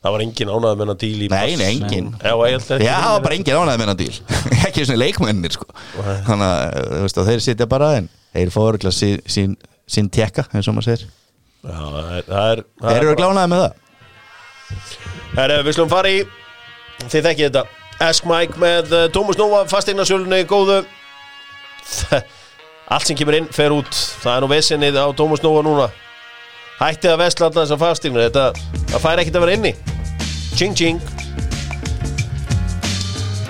Það var engin ánægð með hann díl í Nei, Bas- nei, engin. Já, það var bara engin ánæði með hennar díl ekki svona leikmennir sko. þannig að þeir sitja bara en þeir fá örgulega sín, sín, sín tekka eins og maður segir. Já, það er, það er, það þeir eru glánaði með það. Herra, við slum fara í Þið þekkið þetta. Ask Mike með uh, Tómas Nóa Fastegnarsölunni góðu. Allt sem kemur inn fer út. Það er nú vesenið á Tómas Nóa núna. Hættið að vesla alltaf þessar fastegna Þetta það fær ekkert að vera inni. Ching ching.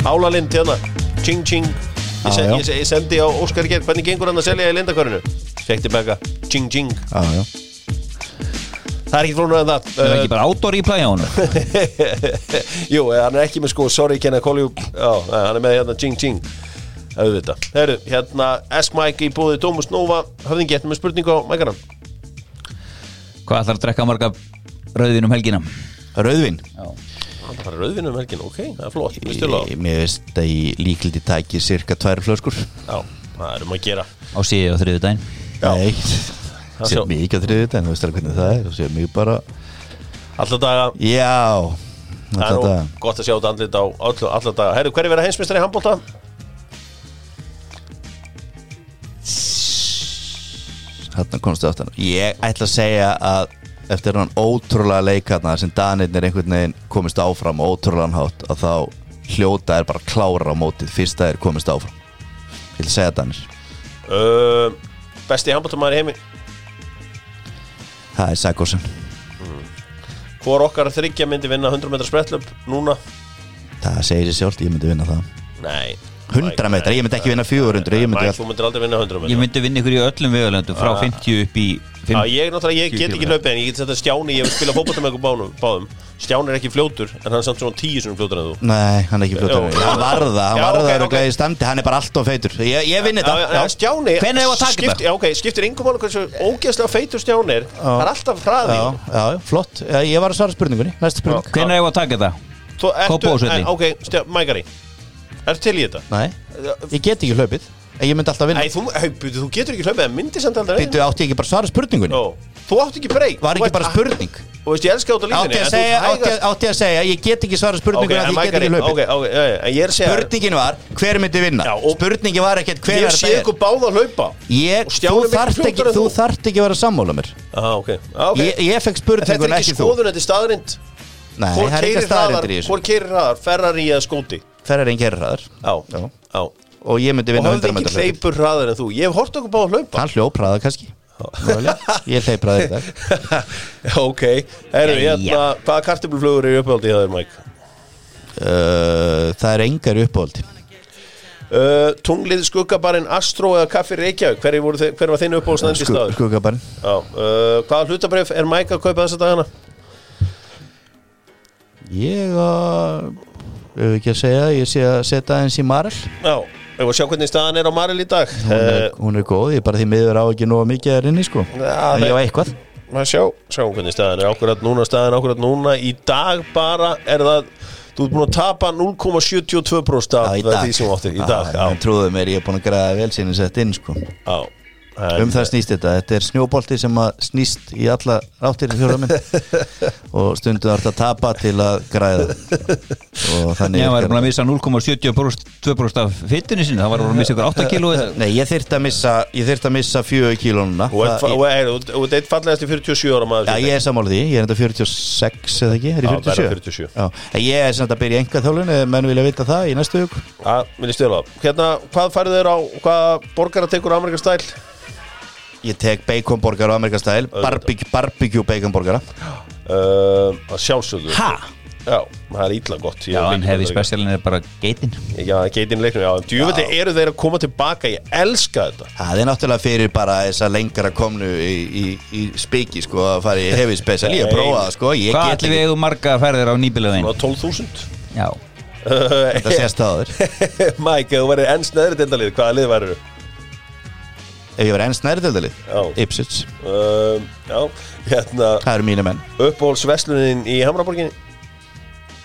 Álalind hérna. Ching ching Ég, Já, já. ég, ég sendi á Óskar Gerð Hvernig gengur hann að selja í lindakörinu? Fekk tilbaka Ching ching. Já, já. Það er ekki flónur en það Það er Uh, ekki bara outdoor í plæja honum? Jú, eh, hann er ekki með sko Sorry, can I call you? Já, nei, hann er með hérna Ching Ching. Auðvitað. Herru, hérna Ask Mike í búði Tómas Nova Hafði ekki með spurningu á mækaran Hvað ætlar að drekka marga rauðin um helgina? Rauðvin? Hann er bara rauðvinu um helgin, ok, það er flott. Mér stila á Ég- Mér veist að í líkildi tæki cirka tvær flöskur. Já, það er um að gera. Á síði á þriðu Já. Nei, sér sjá- mikið á þriðið en þú veist alveg hvernig það er. Og sér mikið bara Alltaf daga. Já, Það er nú gott að sjá þetta andlit á alltaf daga. Herru, hver er verið heimsmeistari í handbólta? Þarna komstu aftan Ég ætla að segja að eftir hann ótrúlega leikarna sem Danirnir einhvern veginn komist áfram á ótrúlegan hátt að þá hljóta er bara klára á mótið. Fyrst að þeir komist áfram. Vil segja Danir. Uh, besti handbóltamæður í heimi? Það er Sækósen Hvor okkar þryggja myndi vinna 100 metra sprettlöp núna? Það segir sér sjálft, ég myndi vinna það. Nei 100 metra, ég myndi ekki vinna 400 Ég myndi all... 100 metra. Ég myndi vinna ykkur í öllum vegalöndum frá Ah. 50 upp í fimm Já, ég, ég get ekki hlaupið en ég get þetta Stjáni, ég vil spila fótbolta með ykkur báðum, Stjáni er ekki fljótur, en hann er samt svona tíu sinum fljótur en þú. Nei, hann er ekki fljótur Jó. Hann varða, hann varða okay, ok. okay. standi Hann er bara alltof feitur. Ég, ég vinn þetta. Já, já, Stjáni skipt-? Já, ok, skiptir yngum máli hversu ógeðslega feitur Stjáni er. Það er alltaf hraði Já, já, flott. Ég var að svara spurningunni, Hvenær er ég að taka þetta? Þú- Ertu til í þetta? Nei, ég get ekki hlaupið. Ég myndi alltaf vinna. Nei, þú, hey, byrju, þú getur ekki hlaupið, en myndi samt aldrei Býttu, átti ég ekki bara að svara spurningunni? Ó, Þú átt ekki breyk Var ekki bara spurning? Og veist, ég elska át á lífinni Átti að segja, átti, að- átti að segja Ég get ekki svara Ok, spurninguna en Því ég get ekki hlaupið. ok, ok, já, já, en ég er að segja Spurningin var, hver myndi vinna? Já, Spurningin var ekkert hver Ég er sé þetta ykkur báða að hlaupa. Ég, þú þarft ekki, þú þú. ekki að vera sammála mér. Ah, ok, ah, ok. Ég, ég fekk Þetta er ekki ekki þú. skoðun, þetta er staðrind Hvor það er keirir ekki hraðar, staðarindir í þessu. Hvor skóti Ferrar einn gerir hraðar Já, Já. Og ég myndi Og vinna höfðu 100 ekki metra hlaupið. hleypur hraðar en þú Ég hef hort okkur báða að hlaupa Hann hljóp hraðar kannski. Ég hleyp hraðar dag Ok, herru, Jæja. hérna Hvaða kartöfluflugur eru uppáldi í það, Mike? uh, Það er engar uppáhaldi Uh, tunglið skuggabarinn Astro eða Kaffi Reykjavík Hver, hver var þinn uppáhaldsnefndi Sku, staður? Skuggabarn Já, uh, hvaða hlutabrif er Mike að kaupa þessa dagana? Ég að Ef ekki að segja, ég sé að setja eins í Marel? Já, við sjá hvernig staðan er á Maril í dag? Hún er, uh, hún er góð, ég bara því miður á ekki nóga mikið er inni sko. Já, En ég á eitthvað. Maður sjá, sjá hvernig staðan er akkurat núna Staðan er akkurat núna. Í dag bara er það Þú ert búin að tapa 0,72% af því sem áttir. Í dag, trúðu mér, ég er búin að græða vel sinni sett inn sko. Já. Um það snýst þetta, þetta er snjóbolti sem að snýst í alla ráttir í fjórðaminn og stundu þarf þetta að tapa til að græða. Og þannig Ég var virkar búin að missa 0,72% af fyttunni sinni. Það var búin að missa ykkur 8 kíló Nei, ég þyrft að missa ég þyrft að missa fjögur kílónuna Og Það- þetta er fallegast í 47 ára maður Já, ég er. sammála því, ég er enda 46 eða ekki, er Já, ég það er 47? 47. Já, ég er sem þetta að byrja í enga þjálfun eða menn vilja vita það í næstu hug Já, ég stjóla Hérna, hvað Ég tek baconborgar á amerikastæl barbecue, barbecue baconborgara. Uh, að sjálfsögðu. Ha? Já, það er ítla gott. Já, en þetta. spesialin er bara geitin. Já, geitin leiknum, já, djúvöldi eru þeir að koma tilbaka? Ég elska þetta. Það er náttúrulega fyrir bara þess að lengra komnu í, í, í spiki sko að fara í heavy special, ég hef Nei. prófað það sko. Hvað ætlum við eigum marga ferðir á nýbilaðin? Svona 12.000 Já. Þetta sést það Mike, ef þú verður enn snöðri dildalið Hvaða lið verður Ef ég var enn snæriðaldalið, Já. Ipsits. Um, hérna. Það eru mínu menn, Uppbólsveslunin í Hamraborginni?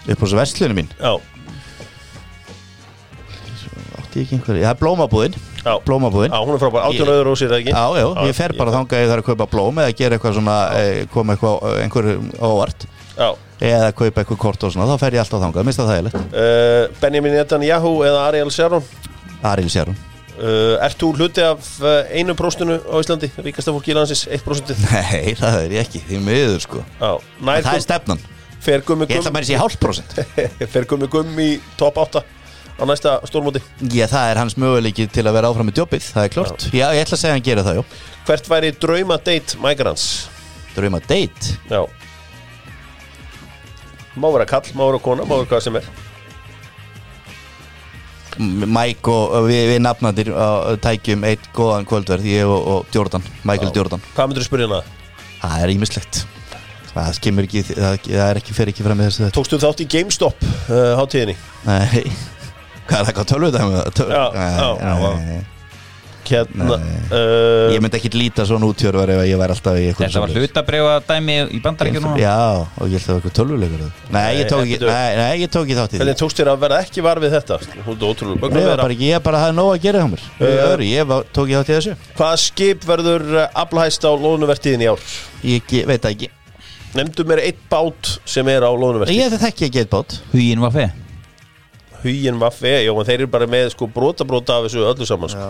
Upp á þessu vestlunum mín? Já, Átti ekki einhverju, það er blómabúðin. Já. Blómabúðin. Já, hún er frábær, 18 Ég- auður ósir, eða ekki? Já, já, ég fer bara þangað ég þarf að kaupa blóm eða gera eitthvað svona, eh, koma eitthvað eh, einhverju óvart. Já. Eða kaupa eitthvað kort og svona, þá fer ég alltaf þangað, minnst það þægilegt. Uh, Benjamin Netanyahu eða Ariel Sharon? Ariel Sjárum uh, Ert þú hluti af uh, einu próstunu á Íslandi? Ríkasta fólki í landsins, 1% Nei, það er ég ekki, því miður sko. Já, En nær Það er stefnan, gummi ég ætla að mér sé hálf prosent fer gummi gummi í top 8 á næsta stórmóti? Já, það er hans möguleiki til að vera áfram með jobbið, það er klart. Já, ég ætla að segja að hann gera það, já. Hvert væri drauma date Mækarans? Drauma date Já. Má vera kall, má vera kona, má vera hvað sem er Mike og við, við nafnandir tækjum eitt góðan kvöldverð ég og, og Jordan, Michael Já. Jordan Hvað myndir þú spyrja hana? Það er ímislegt Það kemur ekki, það, ekki, fer ekki fram með þessu Tókstu þátt í GameStop uh, hátíðinni? Nei, hvað er það, hvað tölvu þetta? Já, já, já. Hérna uh, Ég myndi ekki líta svona útjörvar ef ég væri alltaf í eitthvað Þetta var hlutabrefa dæmi í bandaríkjunum Já, og ég held að það var eitthvað tölvuleikur Nei, ég tók ekki, Nei, nei, nei, ég tók ekki þátt í því Hvernig tókst þér að verða ekki var við þetta? Ég var vera. bara ég hafði nóg að gera Eh. öðru, Ég var, tók ekki þátt í þessu Hvaða skip verður uh, aflahæst á lónuvertíðin í ár? Ég veit ekki Nefndu mér eitt bát sem er á lónuvertíð Ég þekki ekki eitt bát Huginn var fe Huginn Vaffe, já, en þeir eru bara með sko brota brota af þessu öllu saman sko.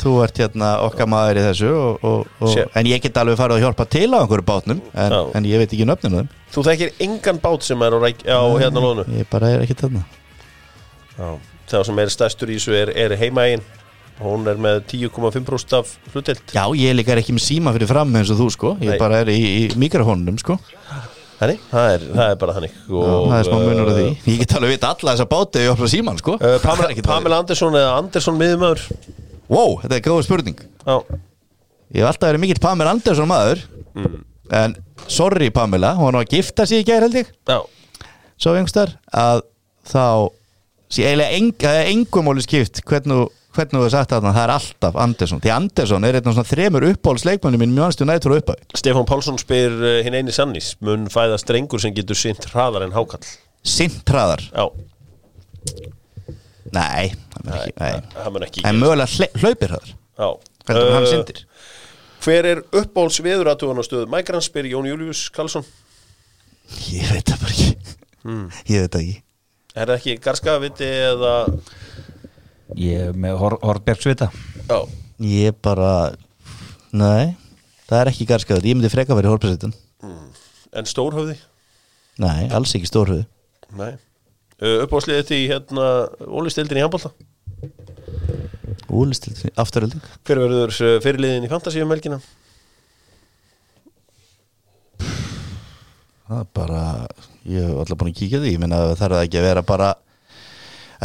Þú ert hérna okkar maður í þessu og, og, og, En ég get alveg farið að hjálpa til á einhverju bátnum En, en ég veit ekki nöfninu þeim. Þú þekkir engan bát sem er á, á hérna lónu Ég bara er ekki þarna. Það sem er stærstur í þessu er, er heimaegin Hún er með 10,5% af hlutild Já, ég líka er ekki með síma fyrir fram eins og þú sko. Ég Nei. bara er í, í mikrofónunum sko. Þannig, það er, það er bara þannig. Já, Það er smá munur á því. Ég get alveg vita alla þessa báti ef ég opna síman sko. Uh, Pamela Andersson eða Andersson miðumöður Wow, þetta er góð spurning. Já, Ég hef alltaf verið mikill Pamela Andersson maður en sorry Pamela, hún var nú að gifta sig í gær held ég. Já, svo einhverstar að þá sé eiginlega eng, engum móli skipt hvernig, hvernig þú er sagt þarna. Það er alltaf Andersson, því Andersson er einn af svona þremur uppáhaldsleikmannum minn mjög nætt frá upphæði Stefán Pálsson spyr uh, hinn eini sannís mun fæða strengur sem getur sint hraðar en hákall? Sintraðar, Já, nei, það er ekki, nei. það mun ekki Það er mögulega hlaupir Já. Heldur uh, hann Uh, sindir Hver er uppbóls veðuratúan á stöðu Mækran spyr Jón Július Karlsson? Ég veit það bara ekki. Ég veit það ekki. Er það ekki Garska viti eða? Ég er með Hor Horbergsvita Já, Ég bara, nei Það er ekki garskaður, ég myndi freka verið hórpresitin en stórhöfði? Nei, alls ekki stórhuð Nei uh, Uppbólsliðið því hérna Ólistildin í handbólta Úlistil, afturölding Hver verður uh, fyrirliðin í fantasíum helgina? Það er bara, ég hef alltaf búin að kíkja því. Ég minna það þarf ekki að vera bara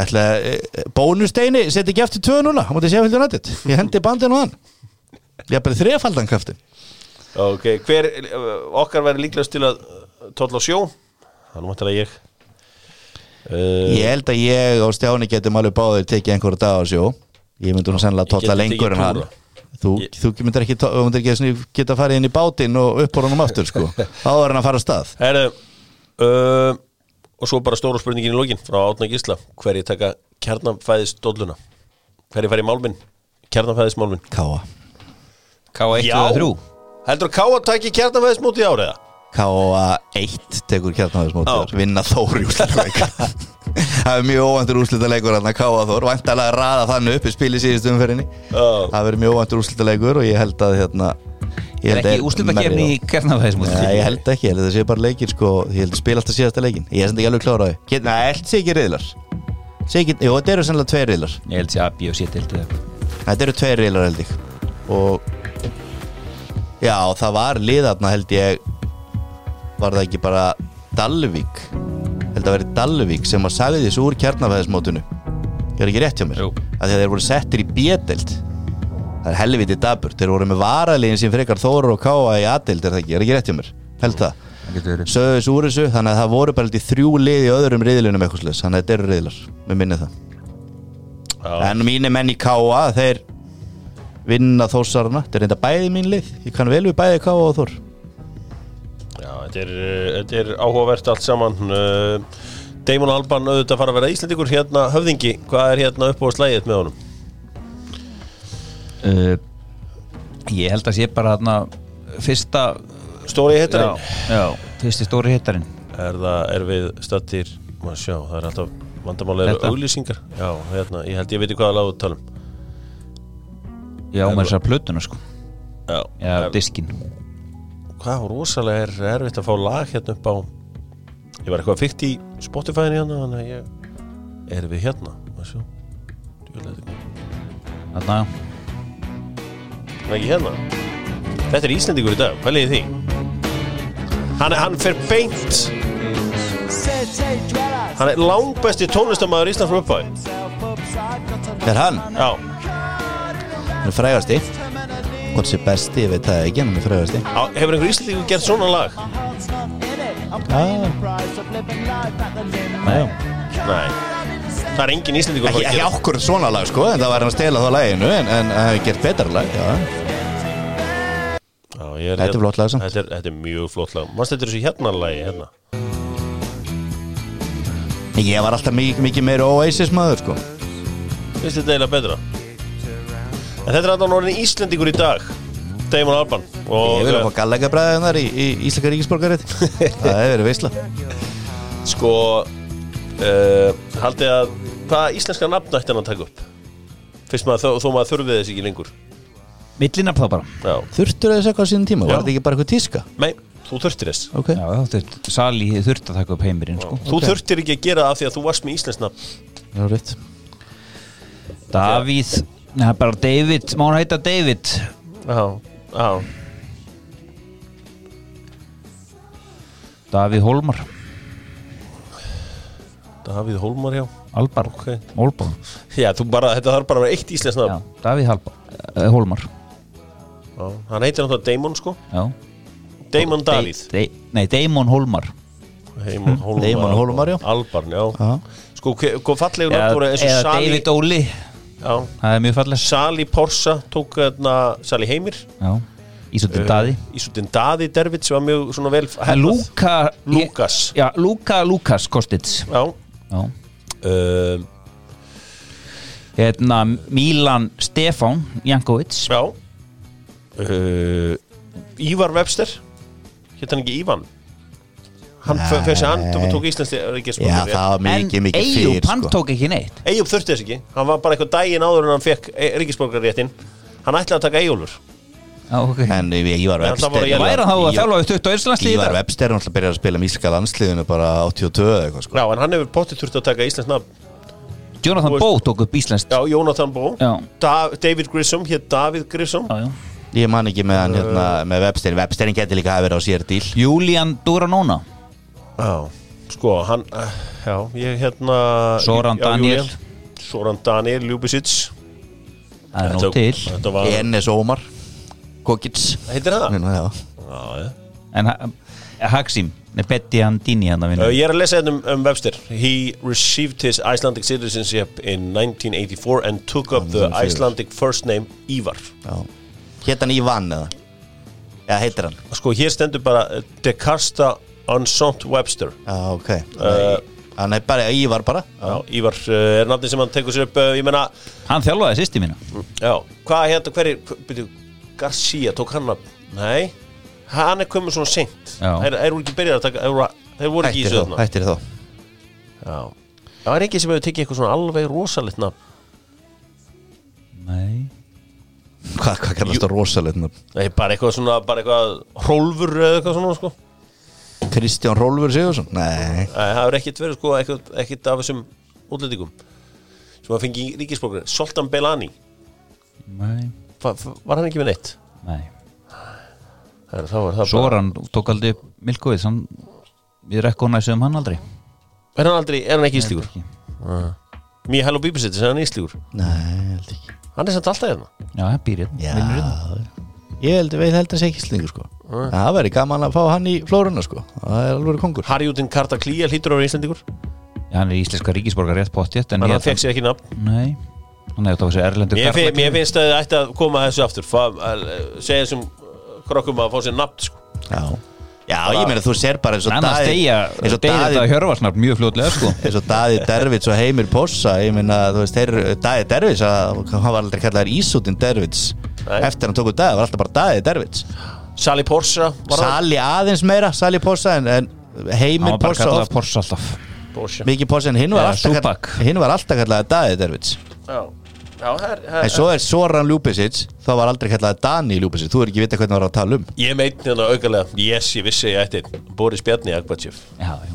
ætla, e, Bónusteini, seti ekki eftir tvö núna Á móti séfildur nættið, ég hendi bandinu á hann. Ég hef bara þrefaldan kraftin Ok, hver okkar verður líklegast til að tólla á sjó? Það er mættilega ég uh, Ég held að ég og Stjáni getum alveg báðir tekið einhverja dag á sjó. Ég myndi hún sennilega geti lengur en hann. Þú, Ég- þú myndir ekki, myndir ekki geta farið inn í bátinn og upp á honum aftur sko. Áður en að fara af stað. Herðu uh, Og svo bara stóra spurningin í lokin frá Átna Gísla. Hverju taka kjarnafæðis dolluna? Hverju fær í málminn? Kjarnafæðis málminn Káa K1 og 3 Heldur að Káa taki kjarnafæðis móti áriða? Káa 1 tekur kjartnáðismótið Vinna Þór í úrslitaleikur Það er mjög óvæntur úrslitaleikur að Káa Þór. Væntalega að raða þannig upp í spili síðustu umferðinni. Já. Það verður mjög óvæntur úrslitaleikur og ég held að hérna ég Er held að- ekki úrslutakefni í Nei, ég held ekki, ég held að það sé bara leikir sko, ég held að spila alltaf síðasta leikin Ég er sem ekki alveg klára á því. Ég held sé ekki riðlar. Sé ekki, Jú, þetta eru sannlega tveir riðlar. Ég held sér að B og C þetta eru tveir riðlar held ég. Og Já, það var liðarna held ég Var það ekki bara Dalvík Held að verið Dalvík sem að sagði þessu úr kjarnafæðismótinu. Ég er ekki rétt hjá mér? Jú. að þeir voru settir í B-delt Það er helviti dabur Þeir voru með varaliðin sem frekar Þóru og Káa í A-delt er það ekki, er ekki rétt hjá mér? Held það. Sögðu þessu úr þessu þannig að það voru bara held í þrjú lið í öðrum riðlunum eitthvað slags þannig að þetta eru riðlar, við minnið það. Já. en mínir menn í K.A. þeir vinna þórsarana. Þetta er reynda bæði mín lið. Ég kann vel við bæði K.A. og Þór þetta er, uh, þetta er áhugavert allt saman. Uh, Damon Alban auðvitað að fara að vera Íslandingur hérna höfðingi, hvað er hérna upp á slægið með honum? uh, Ég held að sé bara þarna Fyrsta Stóri já, hittarinn? Já, Fyrsti stóri hittarinn. Er það, er við stöttir maður sjá, það er alltaf Þetta? auglýsingar. Já, hérna, ég held ég veit hvaða lágu talum Já, með þessar plötuna sko. Já, Já, diskin hvað rosalega er erfitt að fá lag hérna upp á ég var eitthvað fyrkt í Spotify-in hérna þannig að ég er við hérna? Er- Þarna Nei, ekki hérna? Þetta er Íslendingur í dag, hvað leiði því? Hann, hann fer beint. Hann er langbesti tónlistamæður Íslands frá upphafi. Er hann, Já, hann er frægasti hvort sé besti, ég veit það ekki en hann er frægasti Á, hefur einhver Íslendingur gert svona lag? Nei. Nei Það er engin Íslendingur ekki, ekki okkur svona lag sko en það var hann að stela þá laginu en, en það hefur gert betra lag já. Já, ég Þetta er flott lag samt. Þetta er, þetta er mjög flott lag Manst þetta er þessu hérna lagi hérna ég var alltaf mikið, mikið meira Oasis maður sko Finnst þetta eiginlega betra? En þetta er alltaf orðin Íslendingur í dag Damon Alban og, Ég vil að fá gallega bræðið þar í, í Íslaka ríkisborgarið. Það hefur verið veisla. Sko uh, Haldið að Hvaða íslenska nafn ætti hann að taka upp? Fyrst maður þó, þó maður þurfið þess ekki lengur. Millinafn þá bara. Já. Þurftur þess eitthvað sínum tíma, Já. var þetta ekki bara eitthvað tíska? Nei, þú þurftir þess. Ok, Já, þetta Sali þurft að taka upp heimirinn sko. Þú þurftir ekki að gera það af því að þú varst með íslensk nafn. Já, rétt. Davíð Nei, bara David Má hann heita David? Já, já. Davíð Hólmar. Davíð Hólmar, já. Albar Ok. Hólmar Já, bara, þetta þarf bara að vera eitt nafn. Davíð Halbar eh, Hólmar. Já. Hann heitir náttúrulega Damon, sko. Já. Damon Davíð. De, de, Nei, Damon Holmar Damon Hólmar Damon Hólmar, já. Albarn, já. Já. Sko, hvað fallegu voru eins og David Óli Já, Það er mjög fallegt. Sali Porsa tók hérna Sali Heimir. Ísundin Daði. Ísutin Daði Dervits var mjög svona vel En Lúka Lúkas. Já, Lúka Lúkas Kostits Já. Já. Um, Hérna Milan Stefán Jankovic. Já. Uh, Ívar Webster. Hann ekki Ívan Hann Nei. fyrir sig hann tók, tók íslenski Já, það var mikið, En mikið Eyjúb, fyrir hann sko. tók ekki neitt. Eyjúb þurfti þess ekki. Hann var bara eitthvað daginn áður en hann fekk ríkisborgarréttin Hann ætlaði að taka Eyjólfur. Já, ok. En Ívar En það voru Webster ég- Væri hann þá að þjálfa upp 20 Íslandslið Ívar Webster náttúrulega byrjað að spila míska landsliðinu bara 82 eða eitthvað sko. Já, en hann hefur pottið þurfti að taka íslensk nafn. Jonathan Bó tók upp Íslandst Já, Jónatan Bó David Grissom, hétt David Grissom. Já, já. Ég man ekki með hann hérna með Webster. Websterin geti líka að vera á sér díl Julian Duranona Já, sko, hann uh, Já, ég hérna Soran já, Daniel. Soran Daniel Ljubisic Það er nóg til. var Enes Ómar Kokits. Heitir það? Já, Já, já. En ha- Haxim Betty Andini hann að Uh, vinna ég er að lesa þetta um, um Webster. He received his Icelandic citizenship in 1984 and took up the 1984. Icelandic first name Ívar. Hétt hann Ívan eða? Já, heitir hann? Sko, hér stendur bara uh, Decasta Unsont Webster. Já, ok. Hann er bara Ívar bara. Já, Ívar uh, er nafni sem hann tekur sér upp uh, Ég meina, Hann þjálfaði sýsti mína. Já, hvað hérna, hver, byrju, Garcia, tók hann að Nei, hann er komið svona seint. Já. Þeir voru ekki byrjað að taka Þeir voru- ekki í þarna hættir þá. Já, það er ekki sem hefur tekið eitthvað svona alveg rosalegt nafn. Nei. Hvað, hvað kallast það rosalegt nafn? Nei, bara eitthvað svona, bara eitthvað Hrólfur eða eitthvað svona, sko Kristján Rólfur Sigursson? Nei það hefur ekkert verið sko ekkert, af þessum útlendingum sem að fengi ríkisborgar Soltan Belani, Nei Fa- fa- var hann ekki með neitt? Nei Það er, það var það Soran tók aldrei Milkovits hann Við rekkonæsum hann aldrei Er hann aldrei, er hann ekki íslíkur? Ekki. Mér Hello Bíbisitt, er hann íslíkur? Nei, held ekki Hann er samt alltaf hérna Já, það býr hérna hérna. Ég held, veit held að sé ekki slingur sko. En Það væri gaman að fá hann í flórunna sko. Það er alveg kongur. Harjútin Karta Klía hlýtur á íslendingur? Já, hann er íslenska ríkisborgar rétt pottjett En hann fekk sér ekki nafn. Nei. Hann hefði þetta á þessu erlendur Mér, karlakyn. mér finnst að það ætti að koma að þessu aftur Fa, að, segja þessum krokkum að fá sér nafn sko. Já. Já, ég meina þú sér bara eins og Annars Daði deyja eins og Deyja Daði þetta hjörfarsnafn mjög fljótlega sko. Eins og Daði Dervits og Heimir Possa ég meina, þú veist, þeir, Daði Dervits að, hann var aldrei kallaður Ísútin Dervits Nei. eftir hann tóku Daði, var alltaf bara Daði Dervits Sali Porsa var það? Sali aðeins meira, Sali Possa en, en Hann Heimir var bara Possa kallað oft, Porsche alltaf. Porsche. mikið Possa en hinn var, Eða alltaf kall- Tupac. hinn var alltaf kallaður Daði Dervits Já, já það er, það en svo er Soran Ljúbisic þá var aldrei kallaður Dani Ljúbisic þú er ekki vita hvernig það var að tala um. Ég meit hérna aukalega Yes, ég vissi að ég ætti einn. Boris Bjarni Akbachev Já, já.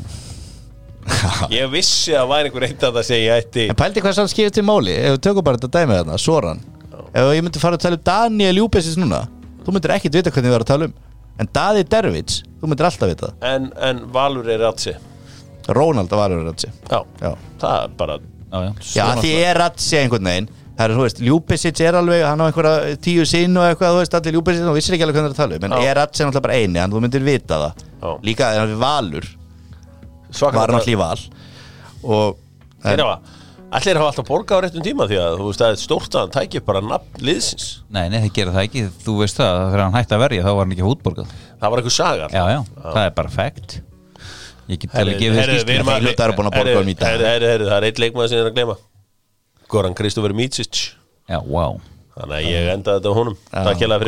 Ég vissi að væri einhver eitt að það segja ég ætti En pældi hvað sann skiptir máli ef við tökum bara þetta dæmið þarna, Soran Ef ég myndi fara að tala um Daniel Júbessis núna þú myndir ekkit vita hvernig við erum að tala um. En Daði Dervits, þú myndir alltaf vita það. En, en Valur er Ratsi Rónald var að ratsi Já, Já, það er bara Já, já. Já því er ratsi einhvern veginn. Það er, þú veist, Ljúbesic er alveg, hann á einhverja tíu sín og eitthvað, þú veist, allir Ljúbesic, þú vissir ekki alveg hvernig það er að tala um En Já. er ratsi náttúrulega bara eini, en þú myndir vita það. Já. Líka er hann við Valur, svakar var náttúrulega í Val? Og Þeir hafa Allir hafa alltaf borgað á réttum tíma því að þú veist að það er stórt að hann tækir bara nafn liðsins. Nei, nei, það gera það ekki. Þú veist það, þegar hann hætti að verja þá var hann ekki hútborgað Það var eitthvað saga Já, já, það er bara fact. Ég get alveg gefið þér Herri, skýrslu við erum að- Þeir hluta eru búin að borga herri, honum í dag. herri, herri, herri, Það er eitt leikmaður sem er að gleyma. Goran Kristoffer Mítsic Já, wow Þannig að ég endaði þetta á honum. Já, Takk hérlega